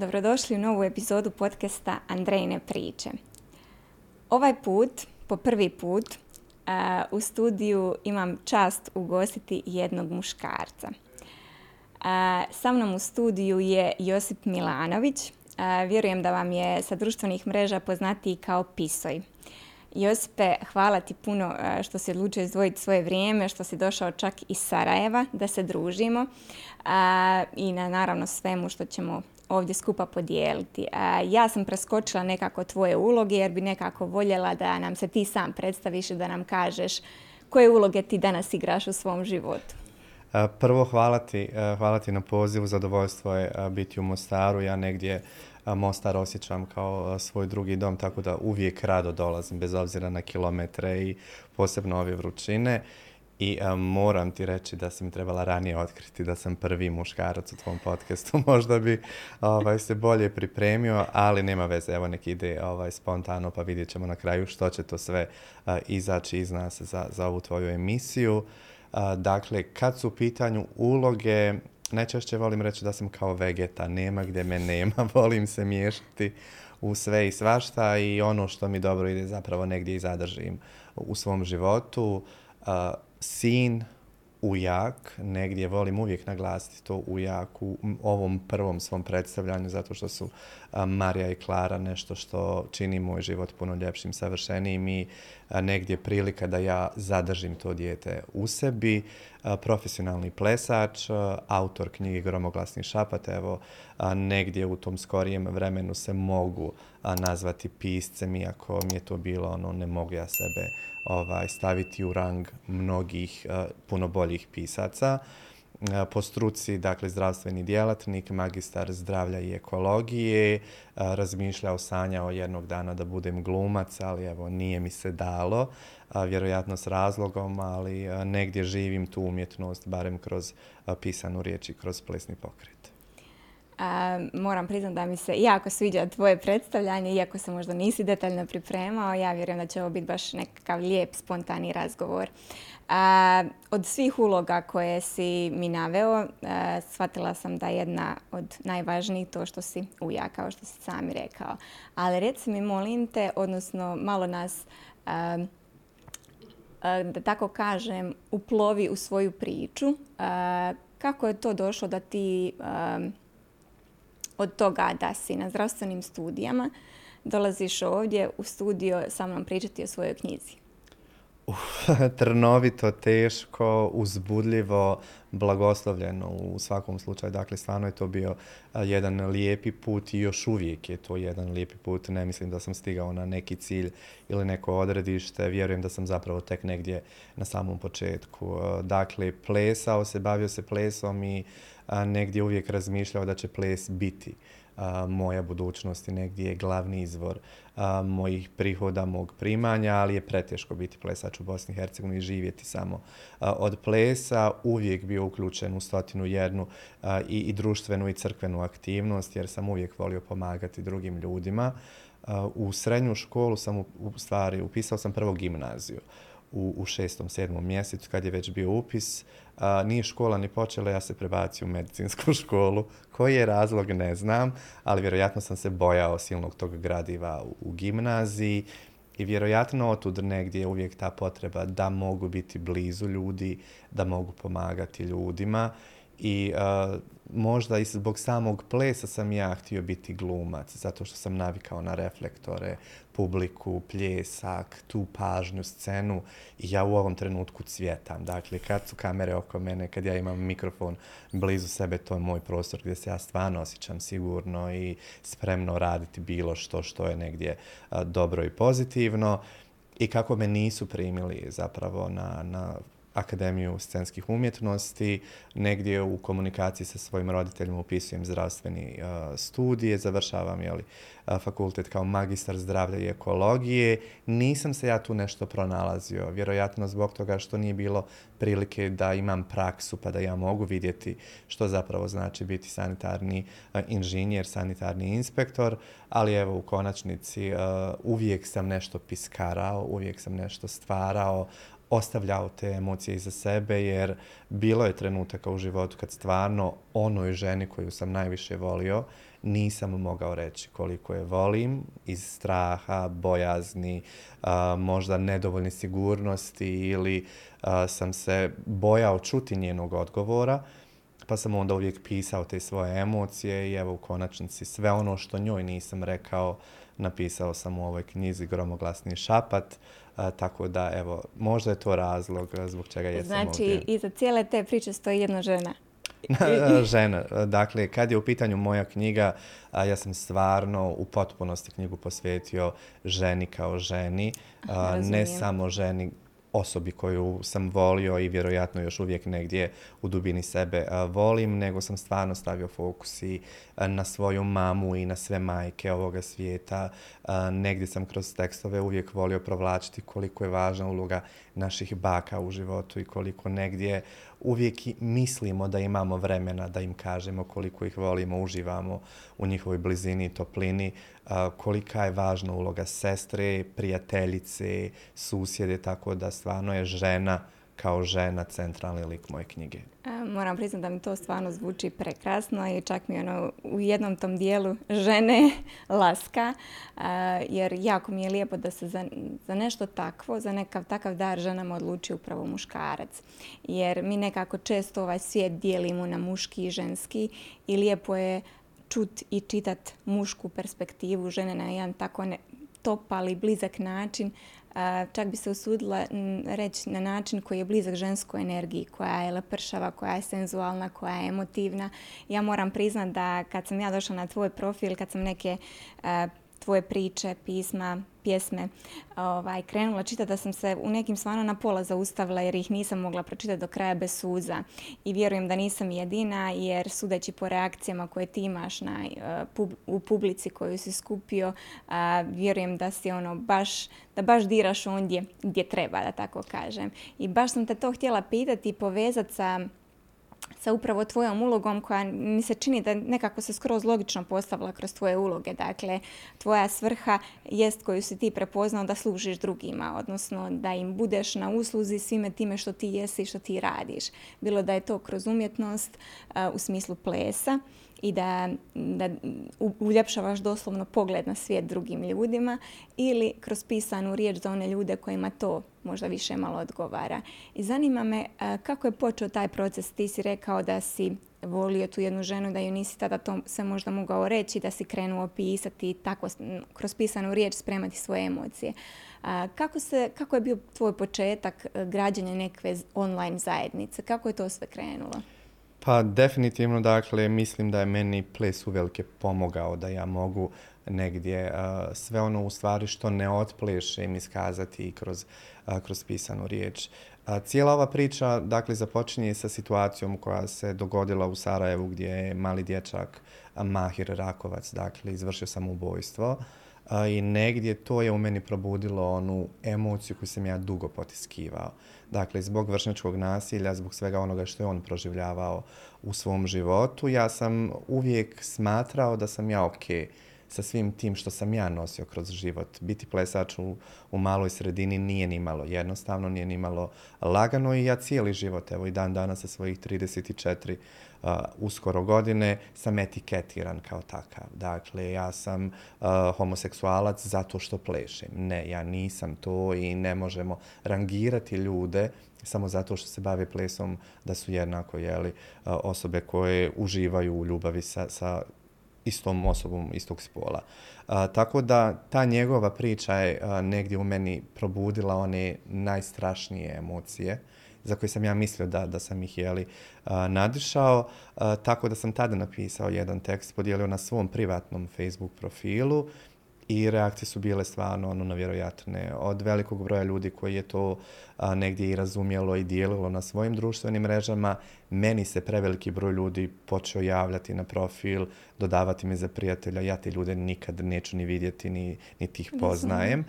dobrodošli u novu epizodu podcasta Andrejne priče. Ovaj put, po prvi put, u studiju imam čast ugostiti jednog muškarca. Sa mnom u studiju je Josip Milanović. Vjerujem da vam je sa društvenih mreža poznatiji kao Pisoj. Josipe, hvala ti puno što si odlučio izdvojiti svoje vrijeme, što si došao čak iz Sarajeva da se družimo i na naravno svemu što ćemo ovdje skupa podijeliti. Ja sam preskočila nekako tvoje uloge jer bi nekako voljela da nam se ti sam predstaviš i da nam kažeš koje uloge ti danas igraš u svom životu. Prvo hvala ti, hvala ti na pozivu, zadovoljstvo je biti u Mostaru. Ja negdje Mostar osjećam kao svoj drugi dom, tako da uvijek rado dolazim, bez obzira na kilometre i posebno ove vrućine. I moram ti reći da si mi trebala ranije otkriti da sam prvi muškarac u tvom podcastu. Možda bi ovaj, se bolje pripremio, ali nema veze. Evo nek ide ovaj, spontano pa vidjet ćemo na kraju što će to sve izaći iz nas za, za ovu tvoju emisiju. dakle, kad su u pitanju uloge, najčešće volim reći da sam kao vegeta. Nema gdje me nema. volim se miješati u sve i svašta i ono što mi dobro ide zapravo negdje i zadržim u svom životu sin, ujak, negdje volim uvijek naglasiti to ujak u ovom prvom svom predstavljanju zato što su Marija i Klara nešto što čini moj život puno ljepšim, savršenijim i negdje prilika da ja zadržim to dijete u sebi. Profesionalni plesač, autor knjige Gromoglasni šapat, evo negdje u tom skorijem vremenu se mogu nazvati piscem, iako mi je to bilo ono, ne mogu ja sebe ovaj, staviti u rang mnogih puno boljih pisaca. Po struci, dakle, zdravstveni djelatnik, magistar zdravlja i ekologije, razmišljao, sanjao jednog dana da budem glumac, ali evo, nije mi se dalo, vjerojatno s razlogom, ali negdje živim tu umjetnost, barem kroz pisanu riječ i kroz plesni pokret moram priznati da mi se jako sviđa tvoje predstavljanje, iako se možda nisi detaljno pripremao. Ja vjerujem da će ovo biti baš nekakav lijep, spontani razgovor. od svih uloga koje si mi naveo, shvatila sam da je jedna od najvažnijih to što si uja, kao što si sami rekao. Ali reci mi, molim te, odnosno malo nas da tako kažem, uplovi u svoju priču. Kako je to došlo da ti od toga da si na zdravstvenim studijama, dolaziš ovdje u studio sa mnom pričati o svojoj knjizi? trnovito, teško, uzbudljivo, blagoslovljeno u svakom slučaju. Dakle, stvarno je to bio jedan lijepi put i još uvijek je to jedan lijepi put. Ne mislim da sam stigao na neki cilj ili neko odredište. Vjerujem da sam zapravo tek negdje na samom početku. Dakle, plesao se, bavio se plesom i negdje uvijek razmišljao da će ples biti moja budućnost i negdje je glavni izvor mojih prihoda, mog primanja, ali je preteško biti plesač u Bosni i Hercegovini i živjeti samo od plesa. Uvijek bio uključen u stotinu jednu i, i društvenu i crkvenu aktivnost jer sam uvijek volio pomagati drugim ljudima. U srednju školu sam u, stvari upisao sam prvo gimnaziju u, u šestom, sedmom mjesecu kad je već bio upis. Nije škola ni počela, ja se prebacio u medicinsku školu. Koji je razlog, ne znam, ali vjerojatno sam se bojao silnog tog gradiva u, u gimnaziji i vjerojatno otud negdje je uvijek ta potreba da mogu biti blizu ljudi, da mogu pomagati ljudima i možda i zbog samog plesa sam ja htio biti glumac, zato što sam navikao na reflektore, publiku, pljesak, tu pažnju, scenu i ja u ovom trenutku cvjetam. Dakle, kad su kamere oko mene, kad ja imam mikrofon blizu sebe, to je moj prostor gdje se ja stvarno osjećam sigurno i spremno raditi bilo što što je negdje dobro i pozitivno i kako me nisu primili zapravo na, na Akademiju scenskih umjetnosti, negdje u komunikaciji sa svojim roditeljima upisujem zdravstveni uh, studije, završavam jeli, uh, fakultet kao magistar zdravlja i ekologije. Nisam se ja tu nešto pronalazio, vjerojatno zbog toga što nije bilo prilike da imam praksu pa da ja mogu vidjeti što zapravo znači biti sanitarni uh, inženjer, sanitarni inspektor, ali evo u konačnici uvijek sam nešto piskarao, uvijek sam nešto stvarao, ostavljao te emocije iza sebe jer bilo je trenutaka u životu kad stvarno onoj ženi koju sam najviše volio nisam mogao reći koliko je volim iz straha, bojazni, možda nedovoljne sigurnosti ili sam se bojao čuti njenog odgovora pa sam onda uvijek pisao te svoje emocije i evo u konačnici sve ono što njoj nisam rekao napisao sam u ovoj knjizi Gromoglasni šapat, tako da evo možda je to razlog zbog čega jesam znači, ovdje. Znači iza cijele te priče stoji jedna žena. žena. Dakle, kad je u pitanju moja knjiga, ja sam stvarno u potpunosti knjigu posvetio ženi kao ženi. ne samo ženi osobi koju sam volio i vjerojatno još uvijek negdje u dubini sebe volim, nego sam stvarno stavio fokus i na svoju mamu i na sve majke ovoga svijeta. Negdje sam kroz tekstove uvijek volio provlačiti koliko je važna uloga naših baka u životu i koliko negdje uvijek mislimo da imamo vremena da im kažemo koliko ih volimo, uživamo u njihovoj blizini i toplini, kolika je važna uloga sestre, prijateljice, susjede, tako da stvarno je žena kao žena centralni lik moje knjige. Moram priznati da mi to stvarno zvuči prekrasno i čak mi ono u jednom tom dijelu žene laska, jer jako mi je lijepo da se za, za nešto takvo, za nekav takav dar ženama odluči upravo muškarac. Jer mi nekako često ovaj svijet dijelimo na muški i ženski i lijepo je čut i čitat mušku perspektivu žene na jedan tako ne, topali, blizak način, čak bi se usudila reći na način koji je blizak ženskoj energiji, koja je lepršava, koja je senzualna, koja je emotivna. Ja moram priznat da kad sam ja došla na tvoj profil, kad sam neke tvoje priče, pisma, pjesme ovaj, krenula čitati da sam se u nekim stvarno na pola zaustavila jer ih nisam mogla pročitati do kraja bez suza. I vjerujem da nisam jedina jer sudeći po reakcijama koje ti imaš na, uh, u publici koju si skupio, vjerujem da si ono baš, da baš diraš ondje gdje treba, da tako kažem. I baš sam te to htjela pitati i povezati sa sa upravo tvojom ulogom koja mi se čini da nekako se skroz logično postavila kroz tvoje uloge. Dakle, tvoja svrha jest koju si ti prepoznao da služiš drugima, odnosno da im budeš na usluzi svime time što ti jesi i što ti radiš. Bilo da je to kroz umjetnost u smislu plesa i da, da uljepšavaš doslovno pogled na svijet drugim ljudima ili kroz pisanu riječ za one ljude kojima to možda više malo odgovara. I zanima me kako je počeo taj proces. Ti si rekao da si volio tu jednu ženu, da ju nisi tada to se možda mogao reći, da si krenuo pisati tako kroz pisanu riječ spremati svoje emocije. kako, se, kako je bio tvoj početak e, građanja neke online zajednice? Kako je to sve krenulo? Pa definitivno, dakle, mislim da je meni ples uvelike pomogao da ja mogu negdje sve ono u stvari što ne otplešem iskazati kroz, kroz pisanu riječ. cijela ova priča, dakle, započinje sa situacijom koja se dogodila u Sarajevu gdje je mali dječak Mahir Rakovac, dakle, izvršio samobojstvo i negdje to je u meni probudilo onu emociju koju sam ja dugo potiskivao. Dakle, zbog vršnjačkog nasilja, zbog svega onoga što je on proživljavao u svom životu, ja sam uvijek smatrao da sam ja ok sa svim tim što sam ja nosio kroz život. Biti plesač u, u maloj sredini nije ni malo jednostavno, nije ni malo lagano i ja cijeli život, evo i dan danas sa svojih 34 uh, uskoro godine sam etiketiran kao takav. Dakle, ja sam uh, homoseksualac zato što plešem. Ne, ja nisam to i ne možemo rangirati ljude samo zato što se bave plesom da su jednako jeli, osobe koje uživaju u ljubavi sa, sa istom osobom istog spola. tako da ta njegova priča je negdje u meni probudila one najstrašnije emocije za koje sam ja mislio da, da sam ih jeli nadišao. tako da sam tada napisao jedan tekst, podijelio na svom privatnom Facebook profilu i reakcije su bile stvarno ono nevjerojatne. Od velikog broja ljudi koji je to negdje i razumjelo i dijelilo na svojim društvenim mrežama, meni se preveliki broj ljudi počeo javljati na profil, dodavati mi za prijatelja, ja te ljude nikad neću ni vidjeti, ni, ni tih poznajem.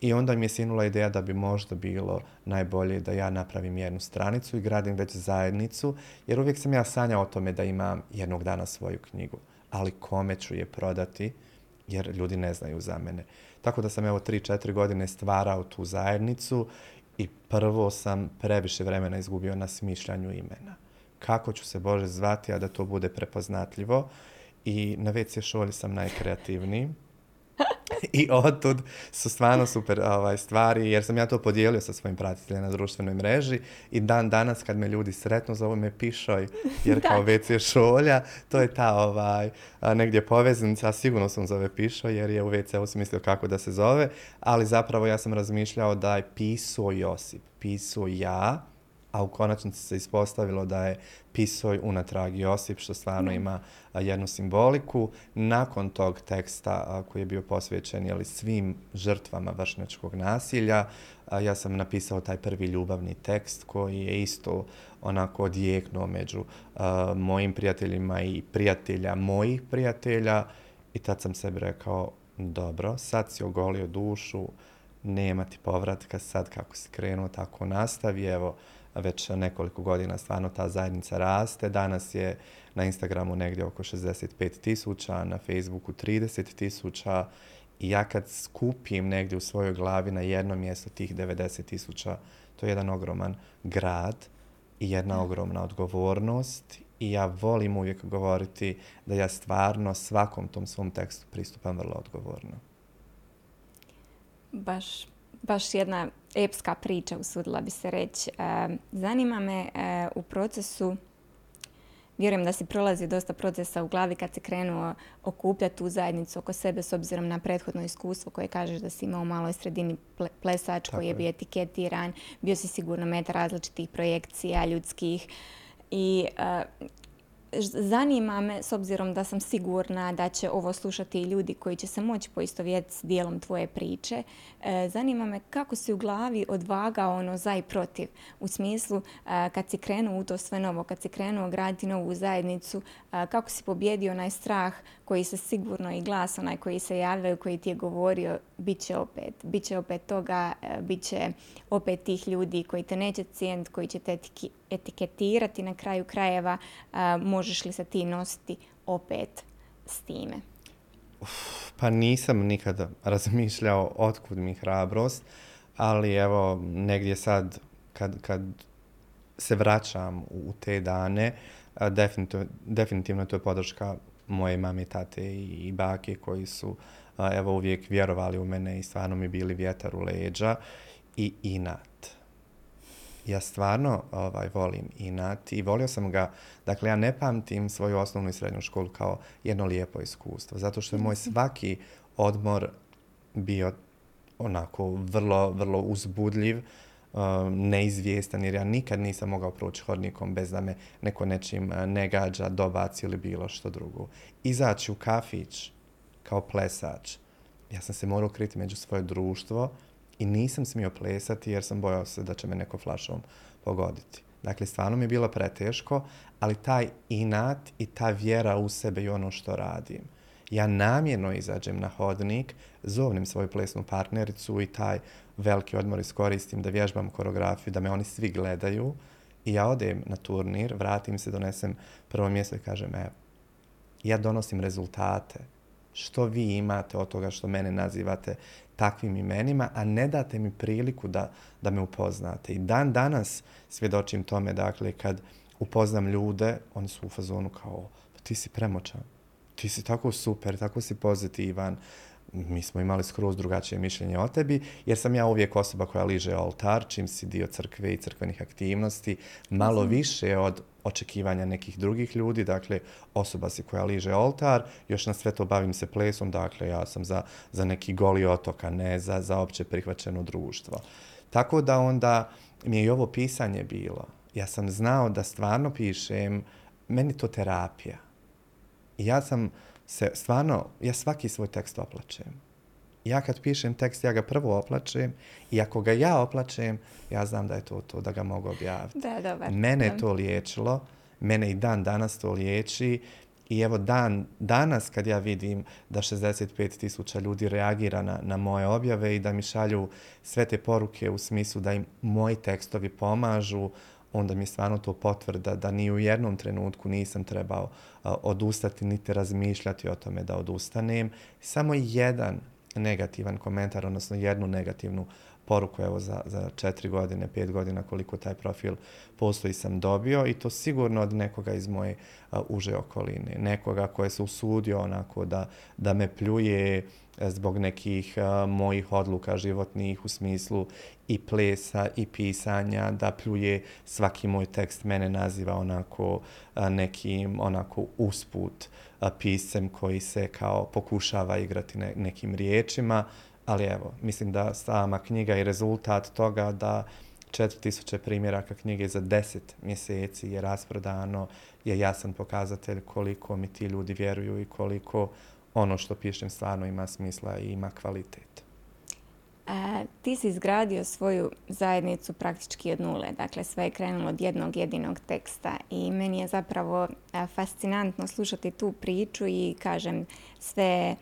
I onda mi je sinula ideja da bi možda bilo najbolje da ja napravim jednu stranicu i gradim već zajednicu, jer uvijek sam ja sanjao o tome da imam jednog dana svoju knjigu. Ali kome ću je prodati? Jer ljudi ne znaju za mene. Tako da sam evo 3-4 godine stvarao tu zajednicu i prvo sam previše vremena izgubio na smišljanju imena. Kako ću se Bože zvati, a da to bude prepoznatljivo. I na WC šolji sam najkreativniji. I otud su stvarno super ovaj, stvari, jer sam ja to podijelio sa svojim pratiteljima na društvenoj mreži i dan danas kad me ljudi sretnu zovu me pišoj, jer kao WC šolja, to je ta ovaj, negdje poveznica, sigurno sam zove pišoj jer je u WC-u smislio kako da se zove, ali zapravo ja sam razmišljao da je pisao Josip, pisao ja, a u konačnici se ispostavilo da je pisoj unatrag Josip, što stvarno ima jednu simboliku. Nakon tog teksta koji je bio posvećen jeli, svim žrtvama vršnjačkog nasilja, ja sam napisao taj prvi ljubavni tekst koji je isto onako odjeknuo među mojim prijateljima i prijatelja mojih prijatelja i tad sam sebi rekao, dobro, sad si ogolio dušu, nema ti povratka, sad kako si krenuo, tako nastavi, evo, već nekoliko godina stvarno ta zajednica raste. Danas je na Instagramu negdje oko 65 tisuća, na Facebooku 30 tisuća i ja kad skupim negdje u svojoj glavi na jedno mjesto tih 90 tisuća, to je jedan ogroman grad i jedna ogromna odgovornost i ja volim uvijek govoriti da ja stvarno svakom tom svom tekstu pristupam vrlo odgovorno. Baš baš jedna epska priča, usudila bi se reći. E, zanima me e, u procesu, vjerujem da si prolazi dosta procesa u glavi kad se krenuo okupljati tu zajednicu oko sebe s obzirom na prethodno iskustvo koje kažeš da si imao u maloj sredini plesač koji je bio etiketiran, bio si sigurno meta različitih projekcija ljudskih i e, zanima me, s obzirom da sam sigurna da će ovo slušati i ljudi koji će se moći poistovjetiti s dijelom tvoje priče, e, zanima me kako si u glavi odvagao ono za i protiv. U smislu, e, kad si krenuo u to sve novo, kad si krenuo graditi novu zajednicu, e, kako si pobjedio onaj strah koji se sigurno i glas, onaj koji se javljaju, koji ti je govorio, bit će opet, bit će opet toga, bit će opet tih ljudi koji te neće cijeniti, koji će te etiketirati na kraju krajeva, možeš li se ti nositi opet s time? pa nisam nikada razmišljao otkud mi hrabrost, ali evo negdje sad kad, kad se vraćam u te dane, definitivno, definitivno to je podrška moje mame, tate i, bake koji su evo uvijek vjerovali u mene i stvarno mi bili vjetar u leđa i inat ja stvarno ovaj, volim inat i volio sam ga, dakle ja ne pamtim svoju osnovnu i srednju školu kao jedno lijepo iskustvo, zato što je moj svaki odmor bio onako vrlo, vrlo uzbudljiv, um, neizvijestan jer ja nikad nisam mogao proći hodnikom bez da me neko nečim uh, ne gađa, dobaci ili bilo što drugo. Izaći u kafić kao plesač, ja sam se morao kriti među svoje društvo, i nisam smio plesati jer sam bojao se da će me neko flašom pogoditi. Dakle, stvarno mi je bilo preteško, ali taj inat i ta vjera u sebe i ono što radim. Ja namjerno izađem na hodnik, zovnem svoju plesnu partnericu i taj veliki odmor iskoristim da vježbam koreografiju, da me oni svi gledaju i ja odem na turnir, vratim se, donesem prvo mjesto i kažem, evo, ja donosim rezultate. Što vi imate od toga što mene nazivate takvim imenima, a ne date mi priliku da, da me upoznate. I dan danas svjedočim tome, dakle, kad upoznam ljude, oni su u fazonu kao, pa ti si premoćan, ti si tako super, tako si pozitivan, mi smo imali skroz drugačije mišljenje o tebi, jer sam ja uvijek osoba koja liže oltar, čim si dio crkve i crkvenih aktivnosti, malo više od očekivanja nekih drugih ljudi, dakle osoba si koja liže oltar, još na sve to bavim se plesom, dakle ja sam za, za neki goli otok, a ne za, za opće prihvaćeno društvo. Tako da onda mi je i ovo pisanje bilo. Ja sam znao da stvarno pišem, meni to terapija. I ja sam se stvarno, ja svaki svoj tekst oplačem. Ja kad pišem tekst, ja ga prvo oplačem i ako ga ja oplačem, ja znam da je to to, da ga mogu objaviti. Da, dobar. Mene je to liječilo, mene i dan danas to liječi i evo dan, danas kad ja vidim da 65 tisuća ljudi reagira na, na moje objave i da mi šalju sve te poruke u smislu da im moji tekstovi pomažu, onda mi je stvarno to potvrda da ni u jednom trenutku nisam trebao odustati niti razmišljati o tome da odustanem. Samo jedan negativan komentar, odnosno jednu negativnu poruku evo za, za četiri godine, pet godina koliko taj profil postoji sam dobio i to sigurno od nekoga iz moje uže okoline. Nekoga koje se usudio onako da, da me pljuje e, zbog nekih mojih odluka životnih u smislu i plesa i pisanja, da pljuje svaki moj tekst, mene naziva onako nekim onako usput piscem koji se kao pokušava igrati nekim riječima, ali evo, mislim da sama knjiga i rezultat toga da 4000 primjeraka knjige za 10 mjeseci je rasprodano, je jasan pokazatelj koliko mi ti ljudi vjeruju i koliko ono što pišem stvarno ima smisla i ima kvalitet. Ti si izgradio svoju zajednicu praktički od nule, dakle sve je krenulo od jednog jedinog teksta i meni je zapravo fascinantno slušati tu priču i kažem sve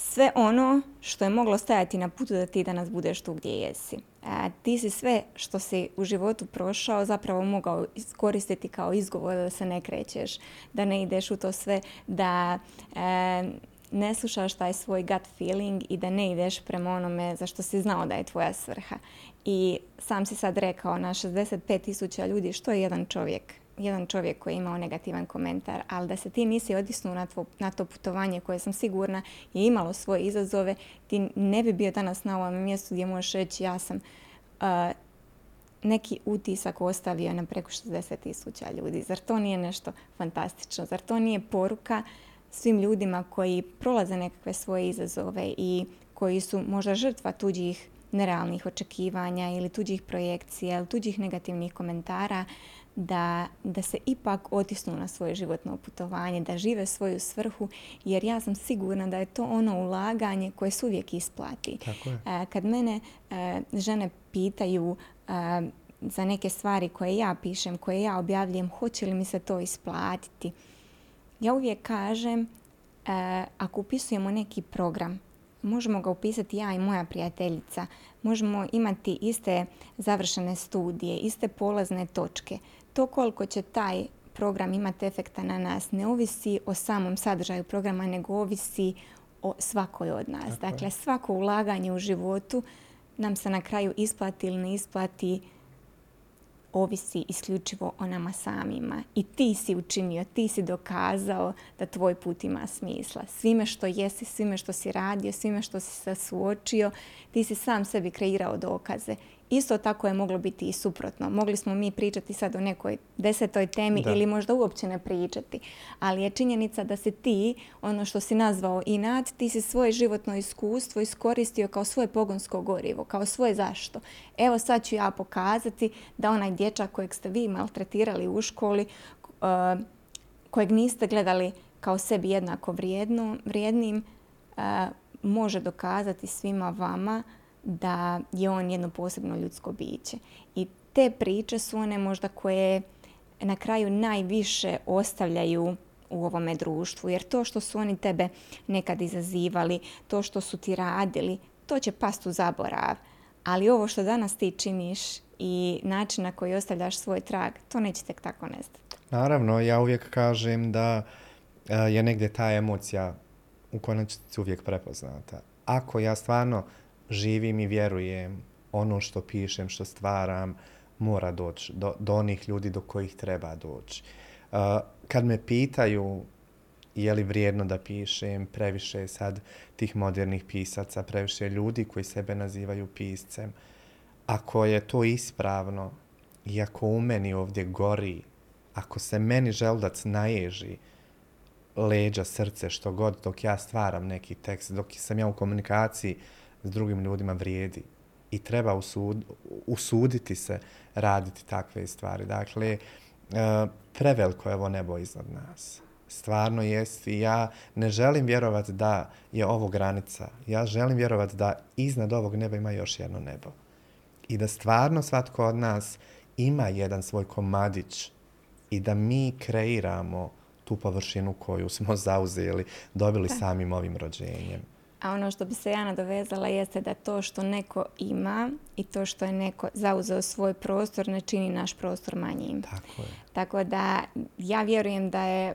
sve ono što je moglo stajati na putu da ti danas budeš tu gdje jesi. A, ti si sve što si u životu prošao zapravo mogao koristiti kao izgovor da se ne krećeš, da ne ideš u to sve, da e, ne slušaš taj svoj gut feeling i da ne ideš prema onome za što si znao da je tvoja svrha. I sam si sad rekao na 65 tisuća ljudi što je jedan čovjek jedan čovjek koji je imao negativan komentar, ali da se ti nisi odisnuo na, na to putovanje koje sam sigurna je imalo svoje izazove, ti ne bi bio danas na ovom mjestu gdje možeš reći ja sam uh, neki utisak ostavio na preko 60 tisuća ljudi. Zar to nije nešto fantastično? Zar to nije poruka svim ljudima koji prolaze nekakve svoje izazove i koji su možda žrtva tuđih nerealnih očekivanja ili tuđih projekcija ili tuđih negativnih komentara, da, da se ipak otisnu na svoje životno putovanje, da žive svoju svrhu, jer ja sam sigurna da je to ono ulaganje koje se uvijek isplati. Tako je. E, kad mene e, žene pitaju e, za neke stvari koje ja pišem, koje ja objavljujem, hoće li mi se to isplatiti, ja uvijek kažem, ako upisujemo neki program, možemo ga upisati ja i moja prijateljica, možemo imati iste završene studije, iste polazne točke, to koliko će taj program imati efekta na nas ne ovisi o samom sadržaju programa, nego ovisi o svakoj od nas. dakle, svako ulaganje u životu nam se na kraju isplati ili ne isplati ovisi isključivo o nama samima. I ti si učinio, ti si dokazao da tvoj put ima smisla. Svime što jesi, svime što si radio, svime što si se suočio, ti si sam sebi kreirao dokaze Isto tako je moglo biti i suprotno. Mogli smo mi pričati sad o nekoj desetoj temi ili možda uopće ne pričati. Ali je činjenica da se ti, ono što si nazvao inat, ti si svoje životno iskustvo iskoristio kao svoje pogonsko gorivo, kao svoje zašto. Evo sad ću ja pokazati da onaj dječak kojeg ste vi maltretirali u školi, uh, kojeg niste gledali kao sebi jednako vrijedno, vrijednim, uh, može dokazati svima vama da je on jedno posebno ljudsko biće. I te priče su one možda koje na kraju najviše ostavljaju u ovome društvu. Jer to što su oni tebe nekad izazivali, to što su ti radili, to će past u zaborav. Ali ovo što danas ti činiš i način na koji ostavljaš svoj trag, to neće tek tako nestati. Naravno, ja uvijek kažem da e, je negdje ta emocija u konačnici uvijek prepoznata. Ako ja stvarno živim i vjerujem ono što pišem, što stvaram, mora doći do, do onih ljudi do kojih treba doći. Uh, kad me pitaju je li vrijedno da pišem, previše sad tih modernih pisaca, previše ljudi koji sebe nazivaju piscem, ako je to ispravno i ako u meni ovdje gori, ako se meni želdac naježi, leđa, srce, što god, dok ja stvaram neki tekst, dok sam ja u komunikaciji, s drugim ljudima vrijedi i treba usud, usuditi se raditi takve stvari. Dakle, uh, preveliko je ovo nebo iznad nas. Stvarno jest i ja ne želim vjerovati da je ovo granica. Ja želim vjerovati da iznad ovog neba ima još jedno nebo. I da stvarno svatko od nas ima jedan svoj komadić i da mi kreiramo tu površinu koju smo zauzeli, dobili samim ovim rođenjem. A ono što bi se ja nadovezala jeste da to što neko ima i to što je neko zauzeo svoj prostor ne čini naš prostor manjim. Tako je. Tako da ja vjerujem da je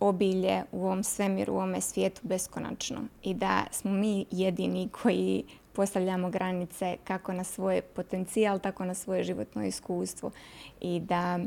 obilje u ovom svemiru, u ovome svijetu beskonačno i da smo mi jedini koji postavljamo granice kako na svoj potencijal, tako na svoje životno iskustvo i da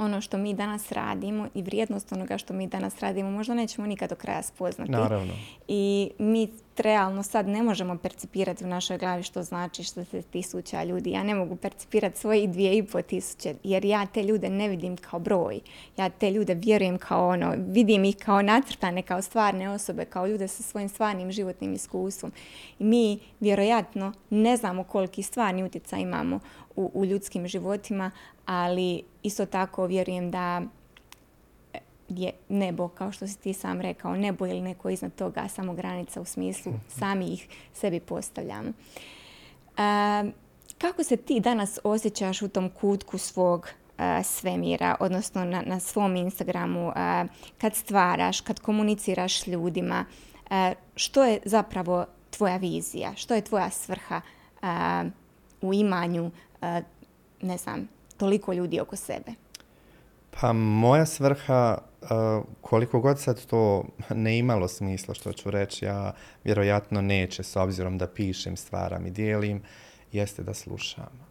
ono što mi danas radimo i vrijednost onoga što mi danas radimo možda nećemo nikad do kraja spoznati. Naravno. I mi realno sad ne možemo percipirati u našoj glavi što znači što se tisuća ljudi. Ja ne mogu percipirati svojih dvije i po tisuće jer ja te ljude ne vidim kao broj. Ja te ljude vjerujem kao ono, vidim ih kao nacrtane, kao stvarne osobe, kao ljude sa svojim stvarnim životnim iskustvom. I mi vjerojatno ne znamo koliki stvarni utjecaj imamo u, u ljudskim životima, ali isto tako vjerujem da je nebo, kao što si ti sam rekao, nebo ili neko iznad toga, samo granica u smislu sami ih sebi postavljamo. kako se ti danas osjećaš u tom kutku svog svemira, odnosno na, na svom Instagramu, kad stvaraš, kad komuniciraš s ljudima, što je zapravo tvoja vizija, što je tvoja svrha u imanju, ne znam, toliko ljudi oko sebe? Pa moja svrha, koliko god sad to ne imalo smisla što ću reći, ja vjerojatno neće s obzirom da pišem, stvaram i dijelim, jeste da slušam.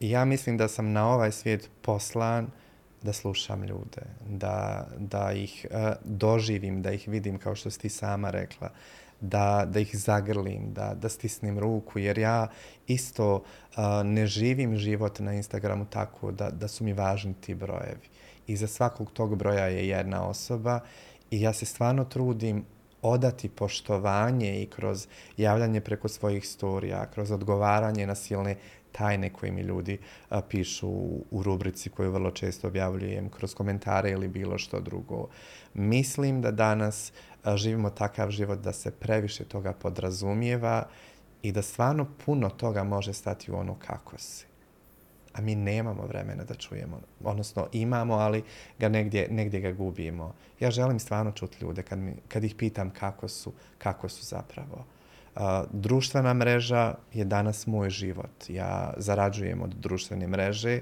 Ja mislim da sam na ovaj svijet poslan da slušam ljude, da, da ih doživim, da ih vidim kao što si ti sama rekla, da, da ih zagrlim, da, da stisnem ruku, jer ja isto ne živim život na Instagramu tako da, da su mi važni ti brojevi. I za svakog tog broja je jedna osoba i ja se stvarno trudim odati poštovanje i kroz javljanje preko svojih storija, kroz odgovaranje na silne tajne koje mi ljudi pišu u, u rubrici koju vrlo često objavljujem, kroz komentare ili bilo što drugo. Mislim da danas živimo takav život da se previše toga podrazumijeva i da stvarno puno toga može stati u ono kako si. A mi nemamo vremena da čujemo. Odnosno imamo, ali ga negdje, negdje ga gubimo. Ja želim stvarno čuti ljude kad, mi, kad ih pitam kako su, kako su zapravo. Uh, društvena mreža je danas moj život. Ja zarađujem od društvene mreže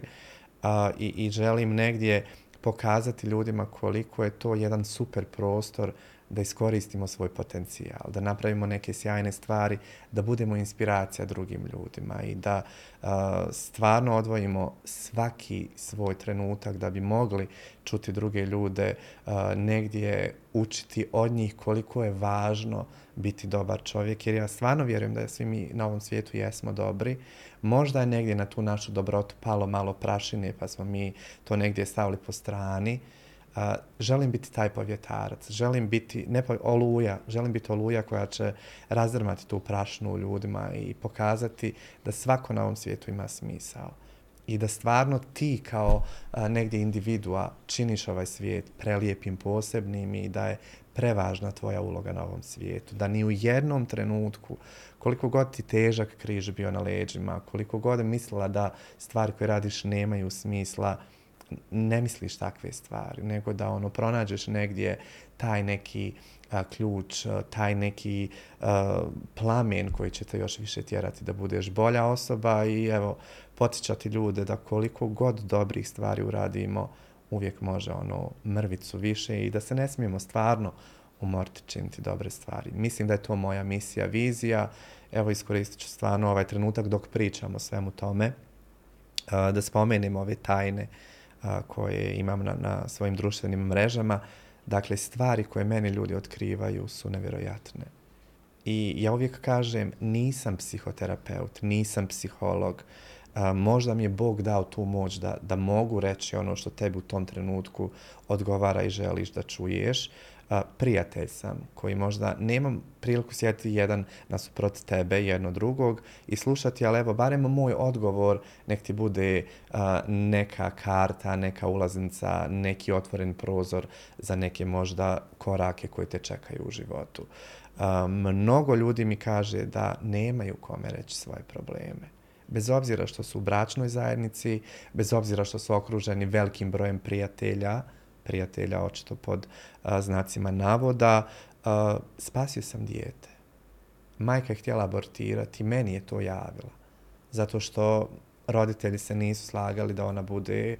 uh, i, i želim negdje pokazati ljudima koliko je to jedan super prostor da iskoristimo svoj potencijal, da napravimo neke sjajne stvari, da budemo inspiracija drugim ljudima i da stvarno odvojimo svaki svoj trenutak da bi mogli čuti druge ljude, negdje učiti od njih koliko je važno biti dobar čovjek, jer ja stvarno vjerujem da svi mi na ovom svijetu jesmo dobri. Možda je negdje na tu našu dobrotu palo malo prašine, pa smo mi to negdje stavili po strani, želim biti taj povjetarac, želim biti, ne oluja, želim biti oluja koja će razdrmati tu prašnu u ljudima i pokazati da svako na ovom svijetu ima smisao. I da stvarno ti kao negdje individua činiš ovaj svijet prelijepim, posebnim i da je prevažna tvoja uloga na ovom svijetu. Da ni u jednom trenutku, koliko god ti težak križ bio na leđima, koliko god mislila da stvari koje radiš nemaju smisla, ne misliš takve stvari, nego da ono pronađeš negdje taj neki a, ključ, taj neki a, plamen koji će te još više tjerati da budeš bolja osoba i evo, potičati ljude da koliko god dobrih stvari uradimo, uvijek može ono mrvicu više i da se ne smijemo stvarno umoriti činiti dobre stvari. Mislim da je to moja misija, vizija. Evo iskoristit ću stvarno ovaj trenutak dok pričamo svemu tome, da spomenemo ove tajne koje imam na, na svojim društvenim mrežama. Dakle, stvari koje meni ljudi otkrivaju su nevjerojatne. I ja uvijek kažem, nisam psihoterapeut, nisam psiholog. A, možda mi je Bog dao tu moć da, da mogu reći ono što tebi u tom trenutku odgovara i želiš da čuješ prijatelj sam koji možda nemam priliku sjetiti jedan nasuprot tebe, jedno drugog i slušati, ali evo, barem moj odgovor nek ti bude neka karta, neka ulaznica, neki otvoren prozor za neke možda korake koje te čekaju u životu. Mnogo ljudi mi kaže da nemaju kome reći svoje probleme bez obzira što su u bračnoj zajednici, bez obzira što su okruženi velikim brojem prijatelja, prijatelja, očito pod a, znacima navoda, a, spasio sam dijete. Majka je htjela abortirati, meni je to javila. Zato što roditelji se nisu slagali da ona bude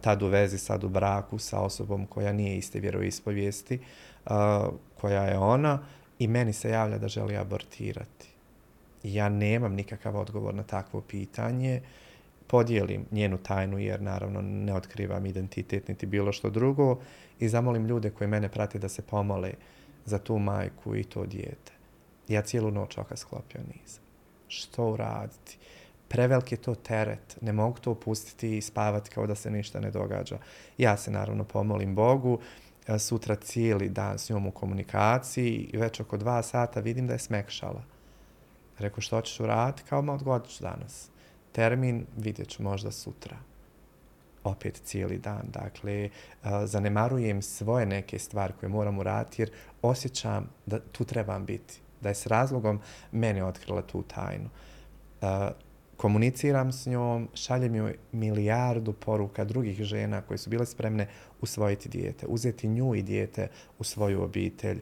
tad u vezi, sad u braku sa osobom koja nije iste vjeroispovijesti, koja je ona i meni se javlja da želi abortirati. Ja nemam nikakav odgovor na takvo pitanje. Podijelim njenu tajnu jer naravno ne otkrivam identitet niti bilo što drugo i zamolim ljude koji mene prate da se pomole za tu majku i to dijete. Ja cijelu noć oka sklopio nisam. Što uraditi? Prevelik je to teret. Ne mogu to opustiti i spavati kao da se ništa ne događa. Ja se naravno pomolim Bogu. E, sutra cijeli dan s njom u komunikaciji i već oko dva sata vidim da je smekšala. Rekao što ćeš uraditi? Kao ma odgodit ću danas. Termin vidjet ću možda sutra opet cijeli dan. Dakle, zanemarujem svoje neke stvari koje moram uraditi jer osjećam da tu trebam biti. Da je s razlogom mene otkrila tu tajnu. Komuniciram s njom, šaljem joj milijardu poruka drugih žena koje su bile spremne usvojiti dijete, uzeti nju i dijete u svoju obitelj,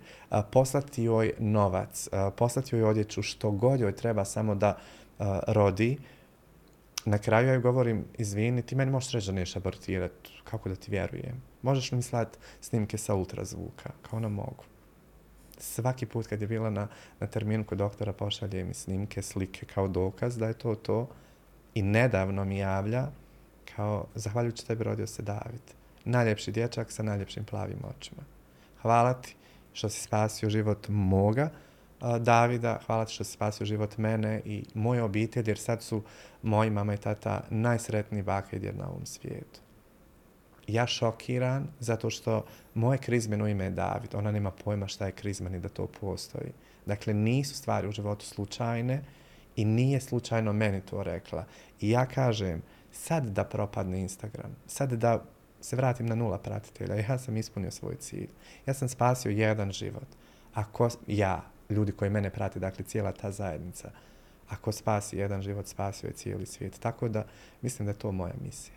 poslati joj novac, poslati joj odjeću što god joj treba samo da rodi, na kraju ja govorim, izvini, ti meni možeš reći da neš abortirati, kako da ti vjerujem. Možeš mi slati snimke sa ultrazvuka, kao ona mogu. Svaki put kad je bila na, na terminu kod doktora pošalje mi snimke, slike kao dokaz da je to to. I nedavno mi javlja kao, zahvaljujući tebi rodio se David. Najljepši dječak sa najljepšim plavim očima. Hvala ti što si spasio život moga, Davida, hvala ti što si spasio život mene i moje obitelj, jer sad su moji mama i tata najsretniji baka i djed na ovom svijetu. Ja šokiran zato što moje krizmeno ime je David. Ona nema pojma šta je krizmen i da to postoji. Dakle, nisu stvari u životu slučajne i nije slučajno meni to rekla. I ja kažem, sad da propadne Instagram, sad da se vratim na nula pratitelja, ja sam ispunio svoj cilj. Ja sam spasio jedan život. Ako ja, ljudi koji mene prate, dakle cijela ta zajednica, ako spasi jedan život, spasio je cijeli svijet. Tako da mislim da je to moja misija.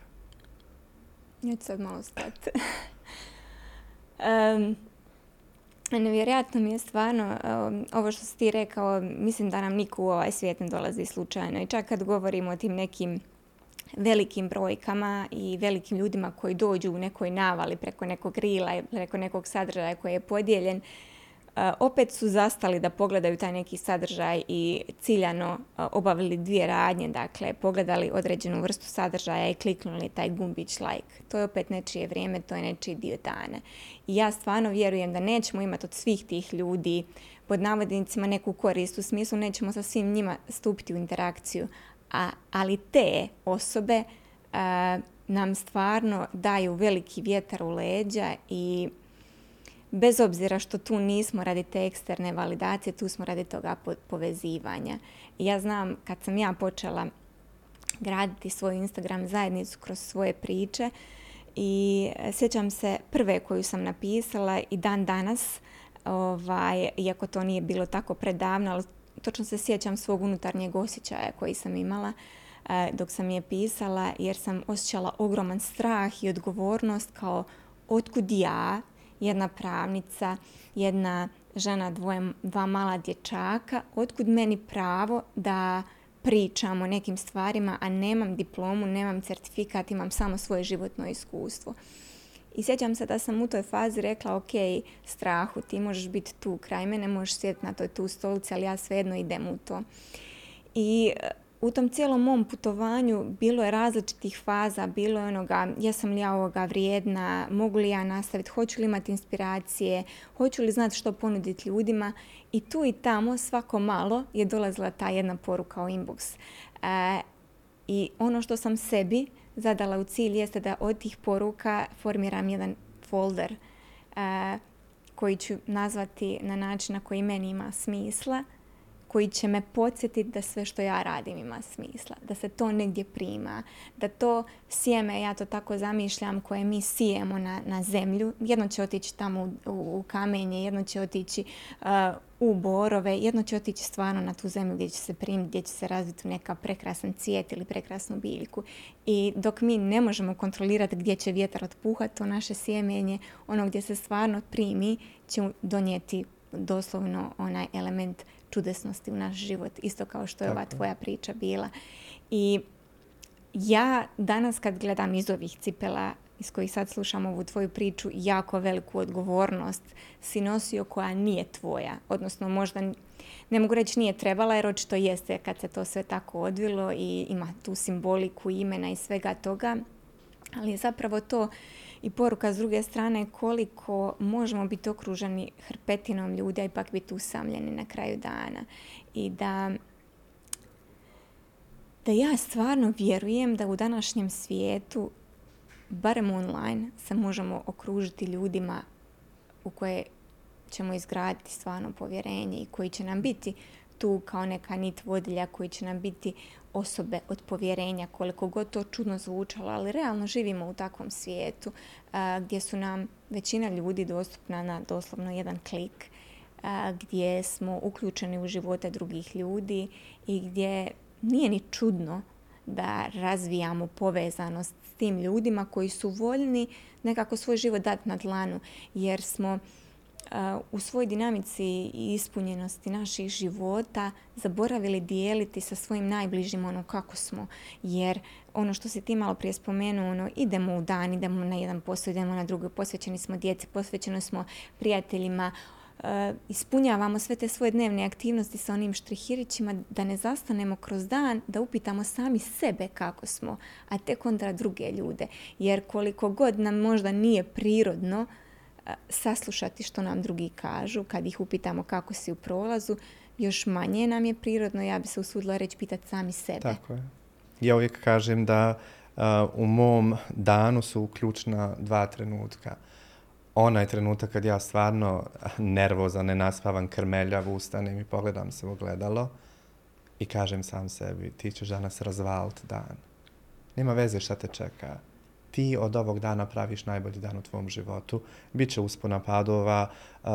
Ja ću sad malo stati. nevjerojatno mi je stvarno ovo što si ti rekao, mislim da nam niko u ovaj svijet ne dolazi slučajno. I čak kad govorimo o tim nekim velikim brojkama i velikim ljudima koji dođu u nekoj navali preko nekog rila, preko nekog sadržaja koji je podijeljen, opet su zastali da pogledaju taj neki sadržaj i ciljano obavili dvije radnje, dakle pogledali određenu vrstu sadržaja i kliknuli taj gumbić like. To je opet nečije vrijeme, to je nečiji dio dana. I ja stvarno vjerujem da nećemo imati od svih tih ljudi pod navodnicima neku korist, u smislu nećemo sa svim njima stupiti u interakciju, a, ali te osobe nam stvarno daju veliki vjetar u leđa i bez obzira što tu nismo radi te eksterne validacije, tu smo radi toga povezivanja. Ja znam kad sam ja počela graditi svoju Instagram zajednicu kroz svoje priče i sjećam se prve koju sam napisala i dan danas, ovaj, iako to nije bilo tako predavno, ali točno se sjećam svog unutarnjeg osjećaja koji sam imala eh, dok sam je pisala jer sam osjećala ogroman strah i odgovornost kao otkud ja jedna pravnica, jedna žena, dvoje, dva mala dječaka, otkud meni pravo da pričam o nekim stvarima, a nemam diplomu, nemam certifikat, imam samo svoje životno iskustvo. I sjećam se da sam u toj fazi rekla, ok, strahu, ti možeš biti tu kraj mene, možeš sjediti na toj tu stolici, ali ja svejedno idem u to. I u tom cijelom mom putovanju bilo je različitih faza, bilo je onoga jesam li ja ovoga vrijedna, mogu li ja nastaviti, hoću li imati inspiracije, hoću li znati što ponuditi ljudima i tu i tamo svako malo je dolazila ta jedna poruka u inbox. E, I ono što sam sebi zadala u cilj jeste da od tih poruka formiram jedan folder e, koji ću nazvati na način na koji meni ima smisla koji će me podsjetiti da sve što ja radim ima smisla, da se to negdje prima, da to sjeme, ja to tako zamišljam, koje mi sijemo na, na zemlju, jedno će otići tamo u, u, kamenje, jedno će otići uh, u borove, jedno će otići stvarno na tu zemlju gdje će se primiti, gdje će se razviti neka prekrasan cijet ili prekrasnu biljku. I dok mi ne možemo kontrolirati gdje će vjetar otpuhati, to naše sjemenje, ono gdje se stvarno primi, će donijeti doslovno onaj element čudesnosti u naš život, isto kao što je ova tvoja priča bila. I ja danas kad gledam iz ovih cipela iz kojih sad slušam ovu tvoju priču, jako veliku odgovornost si nosio koja nije tvoja. Odnosno možda, ne mogu reći nije trebala jer očito jeste kad se to sve tako odvilo i ima tu simboliku imena i svega toga. Ali je zapravo to i poruka s druge strane koliko možemo biti okruženi hrpetinom ljudi, a ipak biti usamljeni na kraju dana. I da da ja stvarno vjerujem da u današnjem svijetu, barem online, se možemo okružiti ljudima u koje ćemo izgraditi stvarno povjerenje i koji će nam biti tu kao neka nit vodilja, koji će nam biti osobe od povjerenja, koliko god to čudno zvučalo, ali realno živimo u takvom svijetu gdje su nam većina ljudi dostupna na doslovno jedan klik, gdje smo uključeni u živote drugih ljudi i gdje nije ni čudno da razvijamo povezanost s tim ljudima koji su voljni nekako svoj život dati na dlanu, jer smo u svojoj dinamici i ispunjenosti naših života zaboravili dijeliti sa svojim najbližim ono kako smo. Jer ono što si ti malo prije spomenuo, ono, idemo u dan, idemo na jedan posao, idemo na drugi, posvećeni smo djeci, posvećeni smo prijateljima, ispunjavamo sve te svoje dnevne aktivnosti sa onim štrihirićima, da ne zastanemo kroz dan, da upitamo sami sebe kako smo, a tek onda druge ljude. Jer koliko god nam možda nije prirodno saslušati što nam drugi kažu, kad ih upitamo kako si u prolazu, još manje nam je prirodno, ja bi se usudila reći, pitati sami sebe. Tako je. Ja uvijek kažem da eh, u mom danu su ključna dva trenutka onaj trenutak kad ja stvarno nervozan, nenaspavan, krmeljav, ustanem i pogledam se u gledalo i kažem sam sebi, ti ćeš danas razvaliti dan. Nema veze šta te čeka. Ti od ovog dana praviš najbolji dan u tvom životu. Biće uspona padova, uh,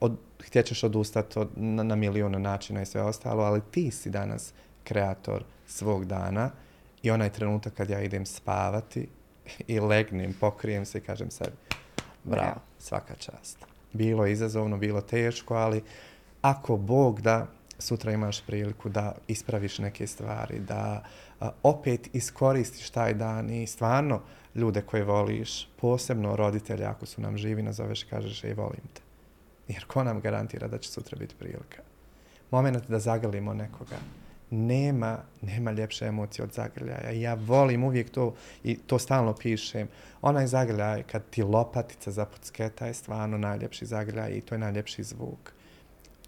od, htjećeš odustati od, na, na milijuna načina i sve ostalo, ali ti si danas kreator svog dana i onaj trenutak kad ja idem spavati i legnem, pokrijem se i kažem sebi, Bravo, svaka čast. Bilo je izazovno, bilo teško, ali ako Bog da, sutra imaš priliku da ispraviš neke stvari, da opet iskoristiš taj dan i stvarno ljude koje voliš, posebno roditelje ako su nam živi, nazoveš i kažeš ej volim te. Jer ko nam garantira da će sutra biti prilika? Moment da zagrlimo nekoga, nema, nema ljepše emocije od zagrljaja. Ja volim uvijek to i to stalno pišem. Onaj zagrljaj kad ti lopatica zapucketa je stvarno najljepši zagrljaj i to je najljepši zvuk.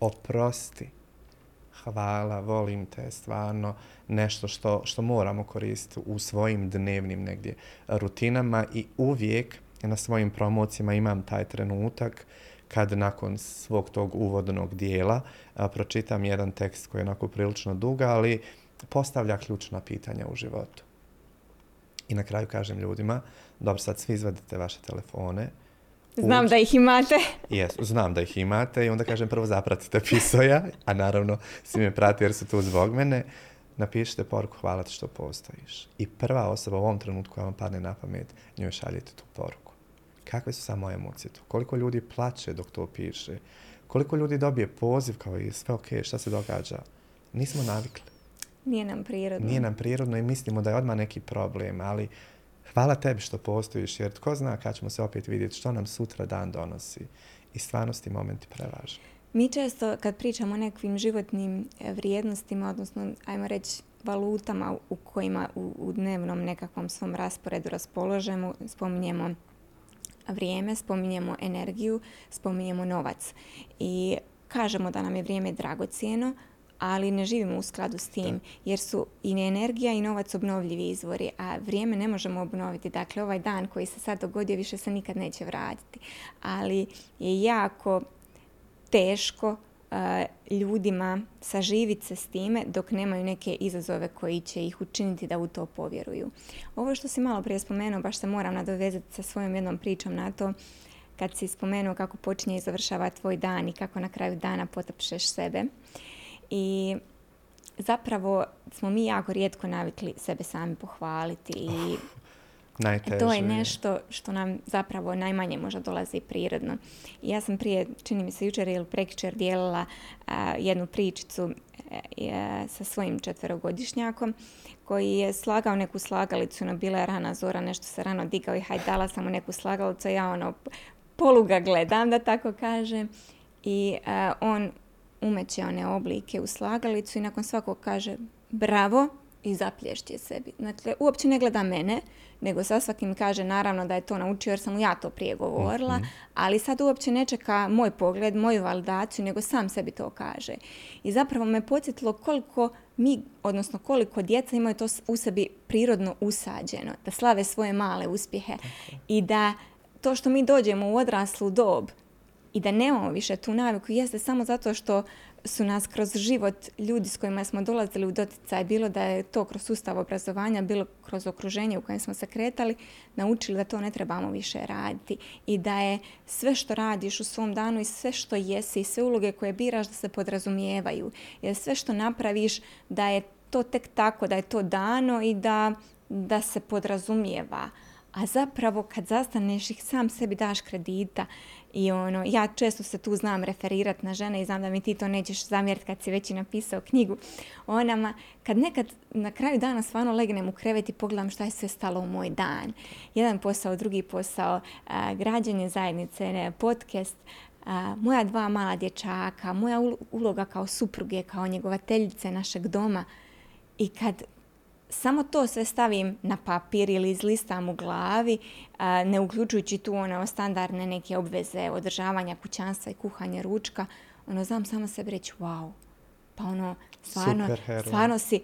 Oprosti. Hvala, volim te, stvarno nešto što, što moramo koristiti u svojim dnevnim negdje rutinama i uvijek na svojim promocijama imam taj trenutak kad nakon svog tog uvodnog dijela a, pročitam jedan tekst koji je onako prilično duga, ali postavlja ključna pitanja u životu. I na kraju kažem ljudima, dobro, sad svi izvadite vaše telefone. Znam da ih imate. Jesu, znam da ih imate i onda kažem prvo zapratite pisoja, a naravno svi me prati jer su tu zbog mene. Napišite poruku hvala ti što postojiš. I prva osoba u ovom trenutku koja vam padne na pamet, njoj šaljete tu poruku kakve su samo emocije tu, koliko ljudi plaće dok to piše, koliko ljudi dobije poziv kao i sve ok, šta se događa. Nismo navikli. Nije nam prirodno. Nije nam prirodno i mislimo da je odmah neki problem, ali hvala tebi što postojiš, jer tko zna kad ćemo se opet vidjeti što nam sutra dan donosi. I stvarnosti momenti prevažni. Mi često kad pričamo o nekim životnim e, vrijednostima, odnosno ajmo reći valutama u kojima u, u dnevnom nekakvom svom rasporedu raspoložemo, spominjemo vrijeme, spominjemo energiju, spominjemo novac. I kažemo da nam je vrijeme dragocijeno, ali ne živimo u skladu s tim, jer su i energija i novac obnovljivi izvori, a vrijeme ne možemo obnoviti. Dakle, ovaj dan koji se sad dogodio više se nikad neće vratiti. Ali je jako teško ljudima saživiti se s time dok nemaju neke izazove koji će ih učiniti da u to povjeruju. Ovo što si malo prije spomenuo, baš se moram nadovezati sa svojom jednom pričom na to, kad si spomenuo kako počinje i završava tvoj dan i kako na kraju dana potapšeš sebe. I zapravo smo mi jako rijetko navikli sebe sami pohvaliti i Najteže. To je nešto što nam zapravo najmanje možda dolazi prirodno. Ja sam prije, čini mi se jučer ili prekjučer dijelila jednu pričicu e, sa svojim četverogodišnjakom koji je slagao neku slagalicu, no bila je rana zora, nešto se rano digao i haj dala sam mu neku slagalicu, ja ono poluga gledam da tako kažem i on umeće one oblike u slagalicu i nakon svakog kaže bravo i zaplješće sebi. Dakle, uopće ne gleda mene, nego sa svakim kaže naravno da je to naučio jer sam mu ja to prije govorila, mhm. ali sad uopće ne čeka moj pogled, moju validaciju, nego sam sebi to kaže. I zapravo me podsjetilo koliko mi, odnosno koliko djeca imaju to u sebi prirodno usađeno, da slave svoje male uspjehe i da to što mi dođemo u odraslu dob i da nemamo više tu naviku jeste samo zato što su nas kroz život ljudi s kojima smo dolazili u doticaj, bilo da je to kroz sustav obrazovanja, bilo kroz okruženje u kojem smo se kretali, naučili da to ne trebamo više raditi i da je sve što radiš u svom danu i sve što jesi i sve uloge koje biraš da se podrazumijevaju. Jer sve što napraviš da je to tek tako, da je to dano i da, da se podrazumijeva. A zapravo kad zastaneš ih sam sebi daš kredita i ono, ja često se tu znam referirati na žene i znam da mi ti to nećeš zamjeriti kad si već i napisao knjigu o nama. Kad nekad na kraju dana stvarno legnem u krevet i pogledam šta je sve stalo u moj dan. Jedan posao, drugi posao, građenje zajednice, podcast, moja dva mala dječaka, moja uloga kao supruge, kao njegovateljice našeg doma. I kad samo to sve stavim na papir ili izlistam u glavi, ne uključujući tu ono standardne neke obveze održavanja kućanstva i kuhanja ručka, ono znam samo sebi reći wow, pa ono stvarno, stvarno si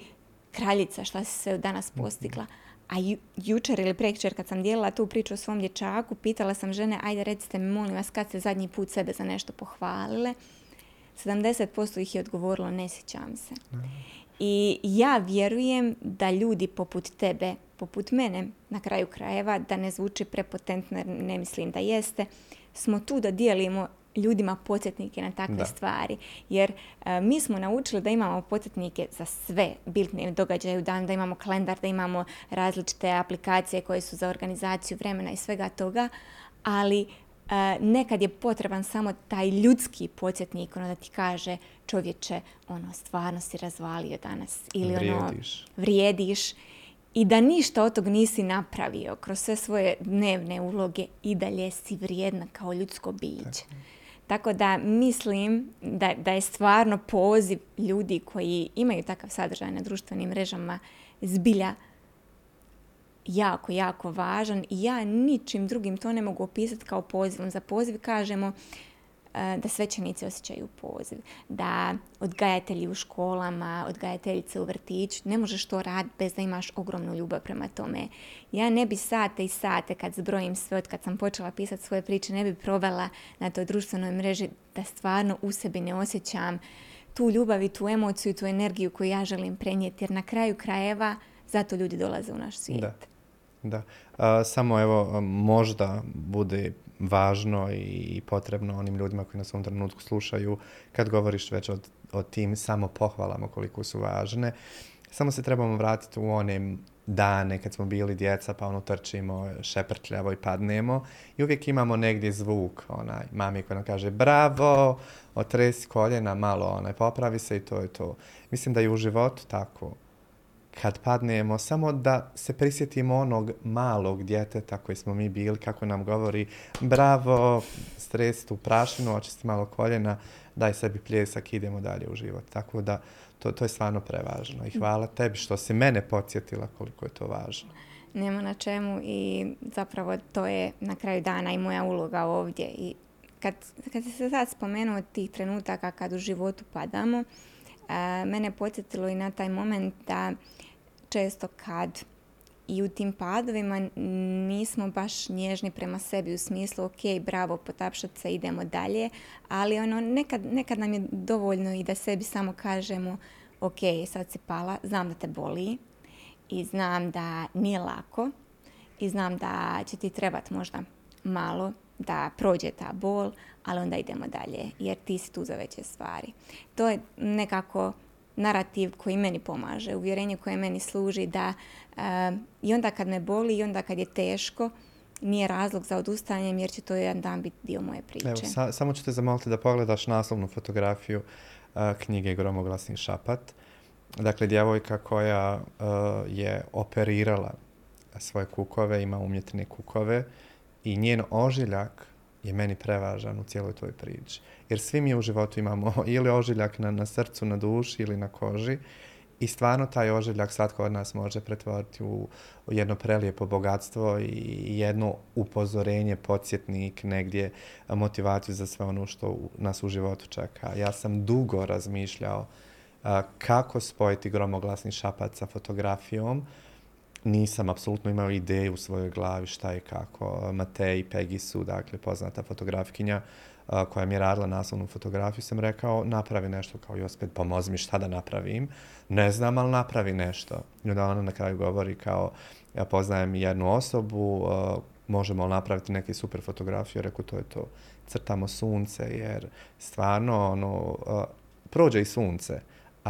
kraljica šta si sve danas mhm. postigla. A jučer ili prekjučer kad sam dijelila tu priču o svom dječaku, pitala sam žene, ajde recite mi molim vas kad ste zadnji put sebe za nešto pohvalile. 70% ih je odgovorilo ne sjećam se. I ja vjerujem da ljudi poput tebe, poput mene, na kraju krajeva, da ne zvuči prepotentno, ne mislim da jeste, smo tu da dijelimo ljudima podsjetnike na takve stvari. Jer e, mi smo naučili da imamo podsjetnike za sve bitne događaje u dan, da imamo kalendar, da imamo različite aplikacije koje su za organizaciju vremena i svega toga, ali nekad je potreban samo taj ljudski podsjetnik, ono da ti kaže čovječe, ono, stvarno si razvalio danas. Ili ono, vrijediš. I da ništa od tog nisi napravio kroz sve svoje dnevne uloge i dalje si vrijedna kao ljudsko biće. Tako da mislim da, da je stvarno poziv ljudi koji imaju takav sadržaj na društvenim mrežama zbilja jako, jako važan i ja ničim drugim to ne mogu opisati kao pozivom. Za poziv kažemo e, da svećenici osjećaju poziv, da odgajatelji u školama, odgajateljice u vrtiću, ne možeš to raditi bez da imaš ogromnu ljubav prema tome. Ja ne bi sate i sate kad zbrojim sve od kad sam počela pisati svoje priče, ne bi provela na toj društvenoj mreži da stvarno u sebi ne osjećam tu ljubav i tu emociju i tu energiju koju ja želim prenijeti. Jer na kraju krajeva zato ljudi dolaze u naš svijet. Samo evo, možda bude važno i potrebno onim ljudima koji nas u ovom trenutku slušaju, kad govoriš već o, o tim samo pohvalama koliko su važne, samo se trebamo vratiti u one dane kad smo bili djeca pa ono trčimo šeprtljavo i padnemo. I uvijek imamo negdje zvuk onaj mami koja nam kaže bravo otresi koljena malo onaj popravi se i to je to. Mislim da je u životu tako kad padnemo, samo da se prisjetimo onog malog djeteta koji smo mi bili, kako nam govori bravo, stres tu prašinu, očisti malo koljena, daj sebi pljesak, idemo dalje u život. Tako da to, to je stvarno prevažno i hvala tebi što si mene podsjetila koliko je to važno. Nema na čemu i zapravo to je na kraju dana i moja uloga ovdje i kad, kad se sad spomenuo tih trenutaka kad u životu padamo, mene podsjetilo i na taj moment da često kad i u tim padovima nismo baš nježni prema sebi u smislu ok, bravo, potapšat se, idemo dalje, ali ono, nekad, nekad nam je dovoljno i da sebi samo kažemo ok, sad si pala, znam da te boli i znam da nije lako i znam da će ti trebati možda malo da prođe ta bol, ali onda idemo dalje jer ti si tu za veće stvari. To je nekako narativ koji meni pomaže, uvjerenje koje meni služi da i onda kad me boli i onda kad je teško, nije razlog za odustajanjem jer će to jedan dan biti dio moje priče. Evo, samo ću te zamoliti da pogledaš naslovnu fotografiju knjige Gromoglasni šapat. Dakle, djevojka koja je operirala svoje kukove, ima umjetne kukove i njen ožiljak je meni prevažan u cijeloj toj priči. Jer svi mi u životu imamo ili ožiljak na, na srcu, na duši ili na koži i stvarno taj ožiljak svatko od nas može pretvoriti u, jedno prelijepo bogatstvo i jedno upozorenje, podsjetnik, negdje motivaciju za sve ono što nas u životu čeka. Ja sam dugo razmišljao kako spojiti gromoglasni šapat sa fotografijom, nisam apsolutno imao ideju u svojoj glavi šta je kako. Matej i Peggy su, dakle, poznata fotografkinja koja mi je radila naslovnu fotografiju, sam rekao, napravi nešto kao Jospet, pomozi mi šta da napravim. Ne znam, ali napravi nešto. I onda ona na kraju govori kao, ja poznajem jednu osobu, možemo napraviti neke super fotografije, rekao, to je to. Crtamo sunce, jer stvarno, ono, prođe i sunce,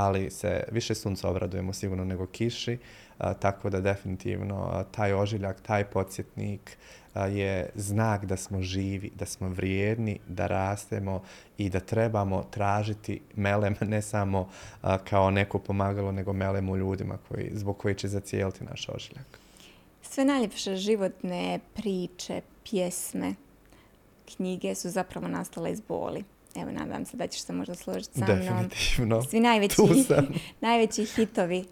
ali se više sunca obradujemo sigurno nego kiši tako da definitivno taj ožiljak, taj podsjetnik je znak da smo živi, da smo vrijedni, da rastemo i da trebamo tražiti melem ne samo kao neko pomagalo, nego melem u ljudima koji, zbog koji će zacijeliti naš ožiljak. Sve najljepše životne priče, pjesme, knjige su zapravo nastale iz boli. Evo, nadam se da ćeš se možda složiti sa mnom. Definitivno. Svi najveći, najveći hitovi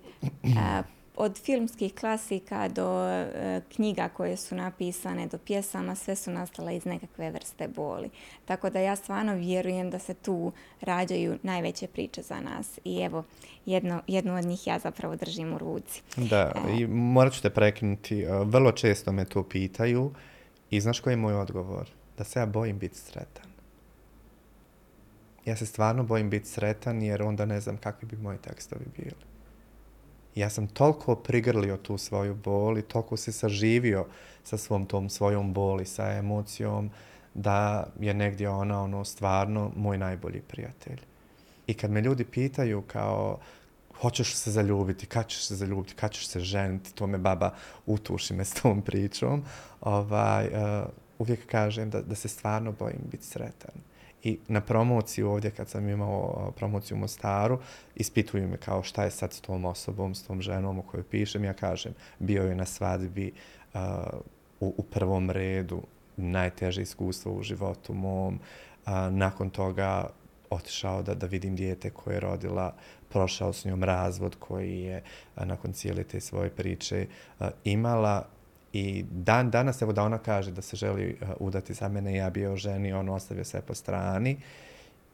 od filmskih klasika do e, knjiga koje su napisane, do pjesama, sve su nastale iz nekakve vrste boli. Tako da ja stvarno vjerujem da se tu rađaju najveće priče za nas. I evo, jedno, jednu od njih ja zapravo držim u ruci. Da, e. i morat ću te prekinuti. E, vrlo često me to pitaju i znaš koji je moj odgovor? Da se ja bojim biti sretan. Ja se stvarno bojim biti sretan jer onda ne znam kakvi bi moji tekstovi bili ja sam toliko prigrlio tu svoju bol i toliko se saživio sa svom tom svojom boli, sa emocijom, da je negdje ona ono stvarno moj najbolji prijatelj. I kad me ljudi pitaju kao hoćeš se zaljubiti, kad ćeš se zaljubiti, kad ćeš se ženiti, to me baba utuši me s tom pričom, ovaj, uh, uvijek kažem da, da se stvarno bojim biti sretan. I na promociju ovdje, kad sam imao promociju u Mostaru, ispituju me kao šta je sad s tom osobom, s tom ženom o kojoj pišem. Ja kažem, bio je na svadbi u, u, prvom redu, najteže iskustvo u životu mom. nakon toga otišao da, da vidim dijete koje je rodila, prošao s njom razvod koji je nakon cijele te svoje priče imala i dan danas, evo da ona kaže da se želi uh, udati za mene, ja bio ženi, on ostavio sve po strani.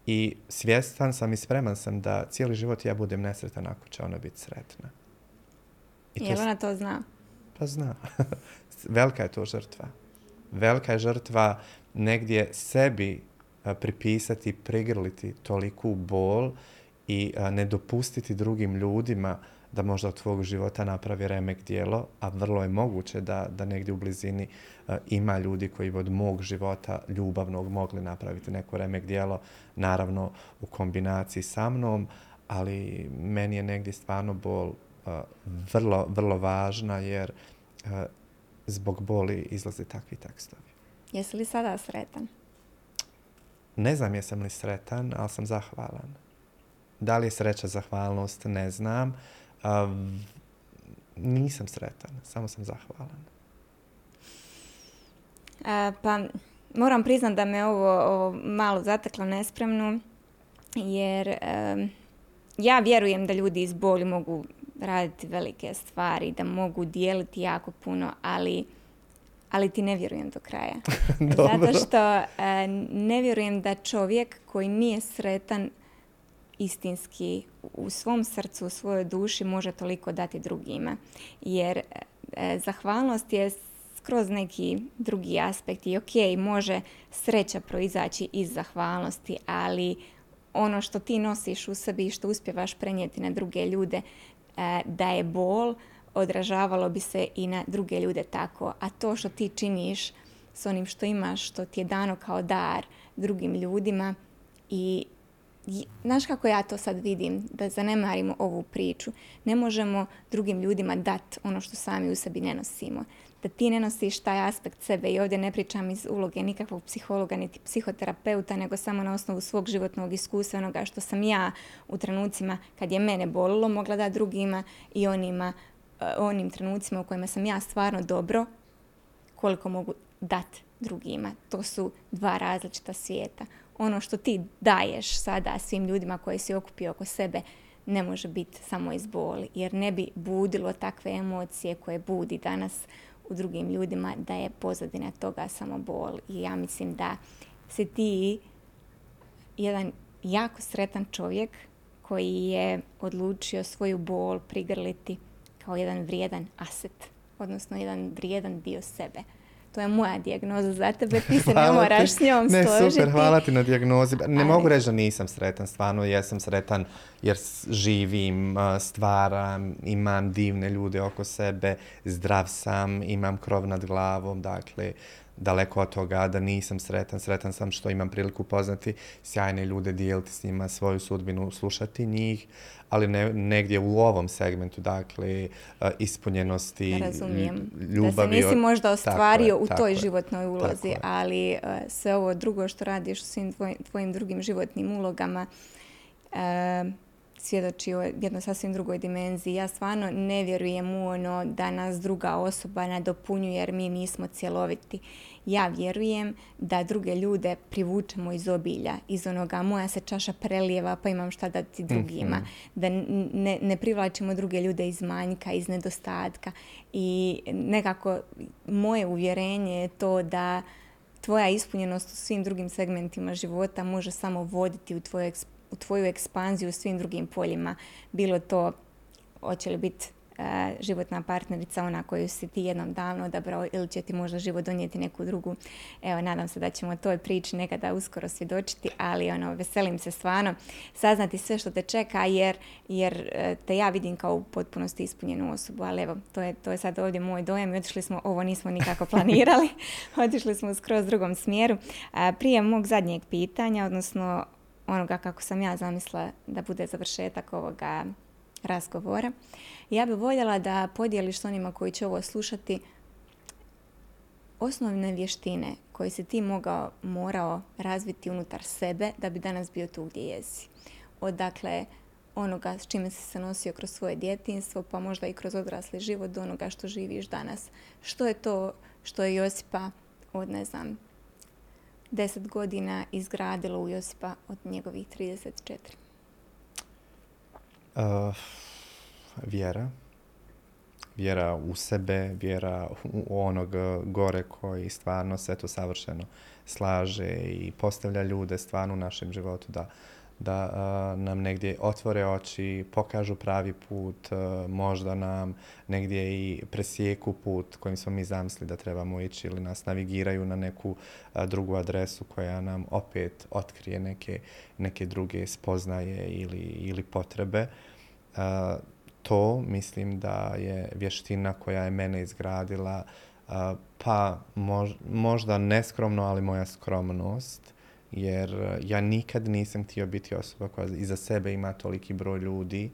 I svjestan sam i spreman sam da cijeli život ja budem nesretan ako će ona biti sretna. I Jel ona to zna? Pa zna. Velika je to žrtva. Velika je žrtva negdje sebi uh, pripisati, prigrliti toliku bol i uh, ne dopustiti drugim ljudima da možda od tvog života napravi remek dijelo, a vrlo je moguće da, da negdje u blizini e, ima ljudi koji od mog života ljubavnog mogli napraviti neko remek dijelo, naravno u kombinaciji sa mnom, ali meni je negdje stvarno bol uh, vrlo, vrlo važna jer uh, zbog boli izlaze takvi tekstovi. Jesi li sada sretan? Ne znam jesam li sretan, ali sam zahvalan. Da li je sreća zahvalnost, ne znam. Um, nisam sretan, samo sam zahvalan. pa moram priznat da me ovo, ovo malo zateklo nespremnu, jer ja vjerujem da ljudi iz boli mogu raditi velike stvari, da mogu dijeliti jako puno, ali, ali ti ne vjerujem do kraja. Zato što ne vjerujem da čovjek koji nije sretan istinski u svom srcu, u svojoj duši može toliko dati drugima. Jer e, zahvalnost je skroz neki drugi aspekt i ok, može sreća proizaći iz zahvalnosti, ali ono što ti nosiš u sebi i što uspjevaš prenijeti na druge ljude, e, da je bol, odražavalo bi se i na druge ljude tako. A to što ti činiš s onim što imaš, što ti je dano kao dar drugim ljudima i znaš kako ja to sad vidim, da zanemarimo ovu priču. Ne možemo drugim ljudima dati ono što sami u sebi ne nosimo. Da ti ne nosiš taj aspekt sebe i ovdje ne pričam iz uloge nikakvog psihologa niti psihoterapeuta, nego samo na osnovu svog životnog iskustva, onoga što sam ja u trenucima kad je mene bolilo mogla da drugima i onima, uh, onim trenucima u kojima sam ja stvarno dobro, koliko mogu dati drugima. To su dva različita svijeta ono što ti daješ sada svim ljudima koji si okupio oko sebe ne može biti samo iz boli, jer ne bi budilo takve emocije koje budi danas u drugim ljudima da je pozadina toga samo bol. I ja mislim da si ti jedan jako sretan čovjek koji je odlučio svoju bol prigrliti kao jedan vrijedan aset, odnosno jedan vrijedan dio sebe to je moja dijagnoza za tebe, ti se ne moraš s njom ne, složiti. super, hvala ti na dijagnozi. Ne mogu reći da nisam sretan, stvarno jesam sretan jer živim, stvaram, imam divne ljude oko sebe, zdrav sam, imam krov nad glavom, dakle, daleko od toga da nisam sretan. Sretan sam što imam priliku poznati sjajne ljude, dijeliti s njima svoju sudbinu, slušati njih, ali ne, negdje u ovom segmentu, dakle, ispunjenosti, Razumijem. ljubavi. Da se nisi možda ostvario u toj životnoj ulozi, ali sve ovo drugo što radiš u svim tvojim drugim životnim ulogama, svjedoči o jednoj sasvim drugoj dimenziji. Ja stvarno ne vjerujem u ono da nas druga osoba nadopunjuje jer mi nismo cjeloviti. Ja vjerujem da druge ljude privučemo iz obilja, iz onoga moja se čaša prelijeva pa imam šta dati drugima. Mhm. Da ne, ne privlačimo druge ljude iz manjka, iz nedostatka i nekako moje uvjerenje je to da tvoja ispunjenost u svim drugim segmentima života može samo voditi u tvoju u tvoju ekspanziju u svim drugim poljima. Bilo to, hoće li biti e, životna partnerica ona koju si ti jednom davno odabrao ili će ti možda život donijeti neku drugu. Evo, nadam se da ćemo toj priči nekada uskoro svjedočiti, ali ono, veselim se stvarno saznati sve što te čeka jer, jer e, te ja vidim kao u potpunosti ispunjenu osobu, ali evo, to je, to je sad ovdje moj dojam i otišli smo, ovo nismo nikako planirali, otišli smo skroz drugom smjeru. prije mog zadnjeg pitanja, odnosno onoga kako sam ja zamislila da bude završetak ovoga razgovora. Ja bih voljela da podijeliš onima koji će ovo slušati osnovne vještine koje si ti mogao, morao razviti unutar sebe da bi danas bio tu gdje jesi. Od dakle onoga s čime si se nosio kroz svoje djetinstvo, pa možda i kroz odrasli život do onoga što živiš danas. Što je to što je Josipa od, ne znam, deset godina izgradilo u Josipa od njegovih 34? Uh, vjera. Vjera u sebe, vjera u onog gore koji stvarno sve to savršeno slaže i postavlja ljude stvarno u našem životu da da nam negdje otvore oči, pokažu pravi put, možda nam negdje i presijeku put kojim smo mi zamislili da trebamo ići ili nas navigiraju na neku drugu adresu koja nam opet otkrije neke, neke druge spoznaje ili, ili potrebe. To mislim da je vještina koja je mene izgradila pa možda neskromno, ali moja skromnost jer e, ja nikad nisam htio biti osoba koja iza sebe ima toliki broj ljudi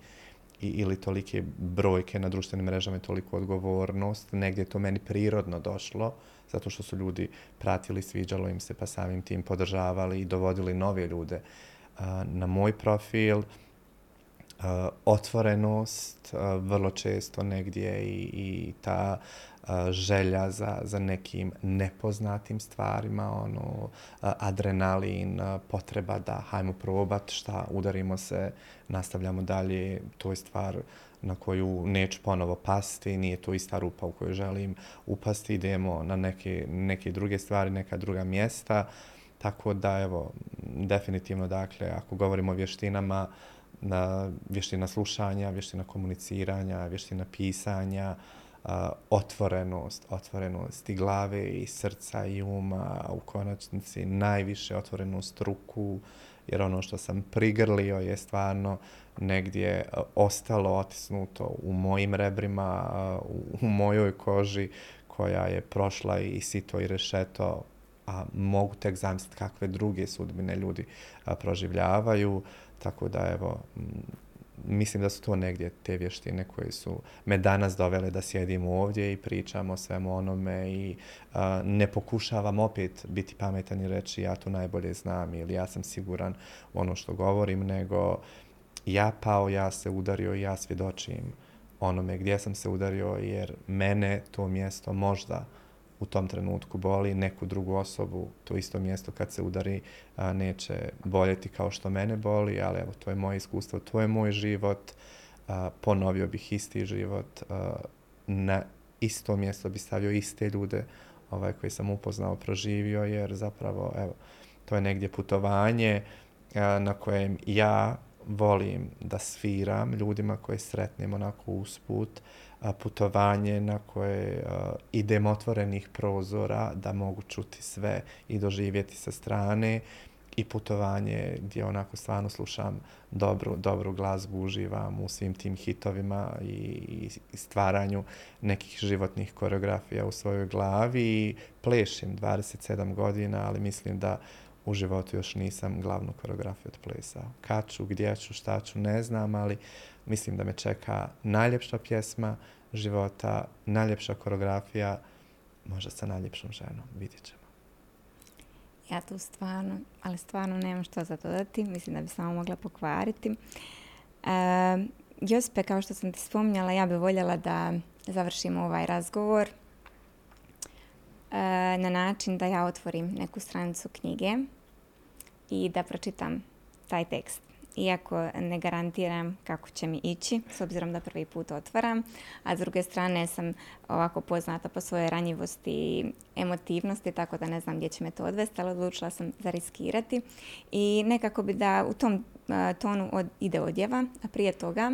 i, ili tolike brojke na društvenim mrežama i toliku odgovornost. Negdje je to meni prirodno došlo, zato što su ljudi pratili, sviđalo im se, pa samim tim podržavali i dovodili nove ljude e, na moj profil. E, otvorenost, vrlo često negdje i, i ta želja za, za nekim nepoznatim stvarima, ono, adrenalin, potreba da hajmo probat šta, udarimo se, nastavljamo dalje, to je stvar na koju neću ponovo pasti, nije to ista rupa u kojoj želim upasti, idemo na neke, neke druge stvari, neka druga mjesta, tako da evo, definitivno dakle, ako govorimo o vještinama, na vještina slušanja, vještina komuniciranja, vještina pisanja, otvorenost, otvorenost i glave i srca i uma, u konačnici najviše otvorenost ruku, jer ono što sam prigrlio je stvarno negdje ostalo otisnuto u mojim rebrima, u, mojoj koži koja je prošla i sito i rešeto a mogu tek zamisliti kakve druge sudbine ljudi proživljavaju. Tako da evo, mislim da su to negdje te vještine koje su me danas dovele da sjedim ovdje i pričam o svemu onome i ne pokušavam opet biti pametan i reći ja to najbolje znam ili ja sam siguran ono što govorim, nego ja pao, ja se udario i ja svjedočim onome gdje sam se udario jer mene to mjesto možda u tom trenutku boli neku drugu osobu, to isto mjesto kad se udari neće boljeti kao što mene boli, ali evo, to je moje iskustvo, to je moj život, ponovio bih isti život, na isto mjesto bi stavio iste ljude ovaj, koji sam upoznao, proživio, jer zapravo, evo, to je negdje putovanje na kojem ja volim da sviram ljudima koje sretnem onako usput, putovanje na koje idem otvorenih prozora da mogu čuti sve i doživjeti sa strane i putovanje gdje onako stvarno slušam dobru, dobru glazbu, uživam u svim tim hitovima i, stvaranju nekih životnih koreografija u svojoj glavi i plešim 27 godina, ali mislim da u životu još nisam glavnu koreografiju odplesao. Kad ću, gdje ću, šta ću, ne znam, ali mislim da me čeka najljepša pjesma života, najljepša koreografija, možda sa najljepšom ženom, vidjet ćemo. Ja tu stvarno, ali stvarno nemam što za dodati, mislim da bi samo mogla pokvariti. E, Josipe, kao što sam ti spominjala, ja bih voljela da završimo ovaj razgovor na način da ja otvorim neku stranicu knjige i da pročitam taj tekst. Iako ne garantiram kako će mi ići, s obzirom da prvi put otvaram, a s druge strane sam ovako poznata po svojoj ranjivosti i emotivnosti, tako da ne znam gdje će me to odvesti, ali odlučila sam zariskirati. I nekako bi da u tom tonu od, ide odjeva, a prije toga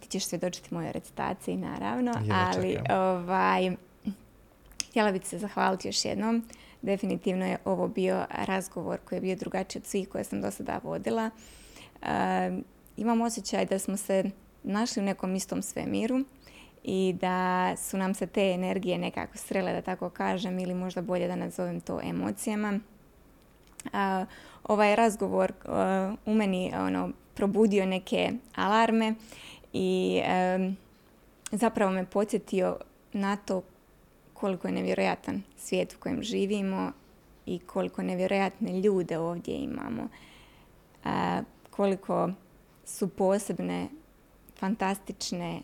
ti ćeš svjedočiti mojoj recitaciji, naravno, ali ovaj, htjela bih se zahvaliti još jednom definitivno je ovo bio razgovor koji je bio drugačiji od svih koje sam do sada vodila. imam osjećaj da smo se našli u nekom istom svemiru i da su nam se te energije nekako srele, da tako kažem, ili možda bolje da nazovem to emocijama. ovaj razgovor u meni ono, probudio neke alarme i zapravo me podsjetio na to koliko je nevjerojatan svijet u kojem živimo i koliko nevjerojatne ljude ovdje imamo. koliko su posebne, fantastične,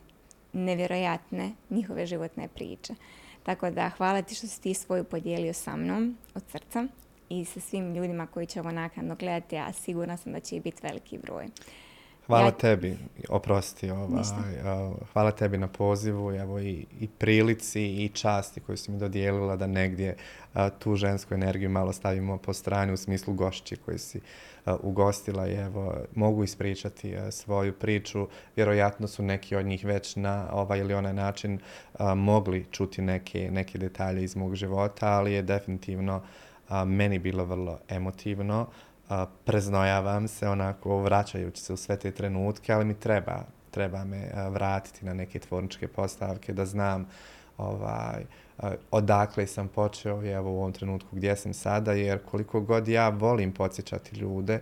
nevjerojatne njihove životne priče. Tako da hvala ti što si ti svoju podijelio sa mnom od srca i sa svim ljudima koji će ovo naknadno gledati, a sigurna sam da će biti veliki broj. Hvala tebi, oprosti, ovaj, hvala tebi na pozivu evo, i, i prilici i časti koju si mi dodijelila da negdje tu žensku energiju malo stavimo po strani u smislu gošći koji si ugostila i evo, mogu ispričati svoju priču. Vjerojatno su neki od njih već na ovaj ili onaj način mogli čuti neke, neke detalje iz mog života, ali je definitivno meni bilo vrlo emotivno preznojavam se onako vraćajući se u sve te trenutke, ali mi treba, treba me vratiti na neke tvorničke postavke da znam ovaj, odakle sam počeo i evo u ovom trenutku gdje sam sada, jer koliko god ja volim podsjećati ljude,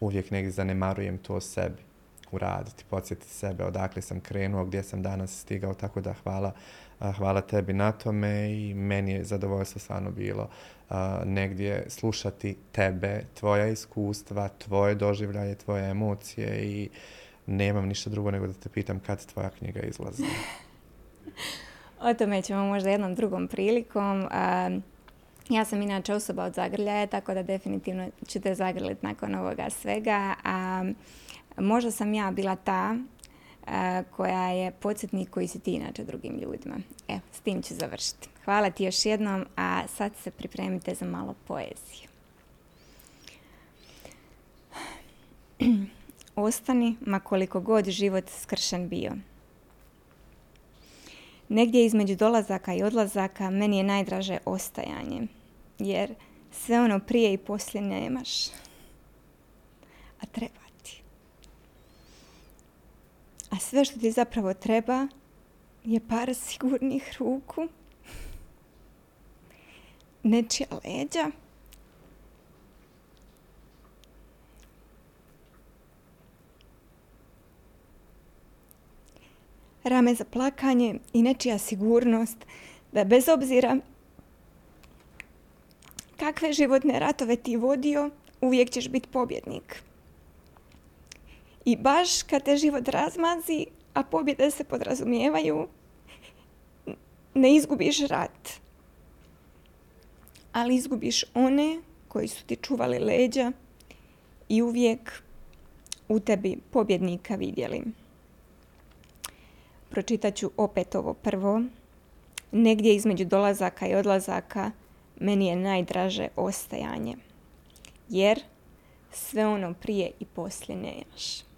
uvijek negdje zanemarujem to sebi uraditi, podsjetiti sebe odakle sam krenuo, gdje sam danas stigao, tako da hvala, hvala tebi na tome i meni je zadovoljstvo stvarno bilo negdje slušati tebe, tvoja iskustva, tvoje doživljaje, tvoje emocije i nemam ništa drugo nego da te pitam kad tvoja knjiga izlazi. o tome ćemo možda jednom drugom prilikom. ja sam inače osoba od zagrljaja, tako da definitivno ću te zagrliti nakon ovoga svega. A, možda sam ja bila ta koja je podsjetnik koji si ti inače drugim ljudima. Evo, s tim ću završiti. Hvala ti još jednom, a sad se pripremite za malo poeziju. Ostani, ma koliko god život skršen bio. Negdje između dolazaka i odlazaka meni je najdraže ostajanje, jer sve ono prije i poslije nemaš. A treba ti. A sve što ti zapravo treba je par sigurnih ruku nečija leđa. Rame za plakanje i nečija sigurnost da bez obzira kakve životne ratove ti vodio, uvijek ćeš biti pobjednik. I baš kad te život razmazi, a pobjede se podrazumijevaju, ne izgubiš rat. Ali izgubiš one koji su ti čuvali leđa i uvijek u tebi pobjednika vidjeli. Pročitat ću opet ovo prvo. Negdje između dolazaka i odlazaka meni je najdraže ostajanje. Jer sve ono prije i poslije nemaš.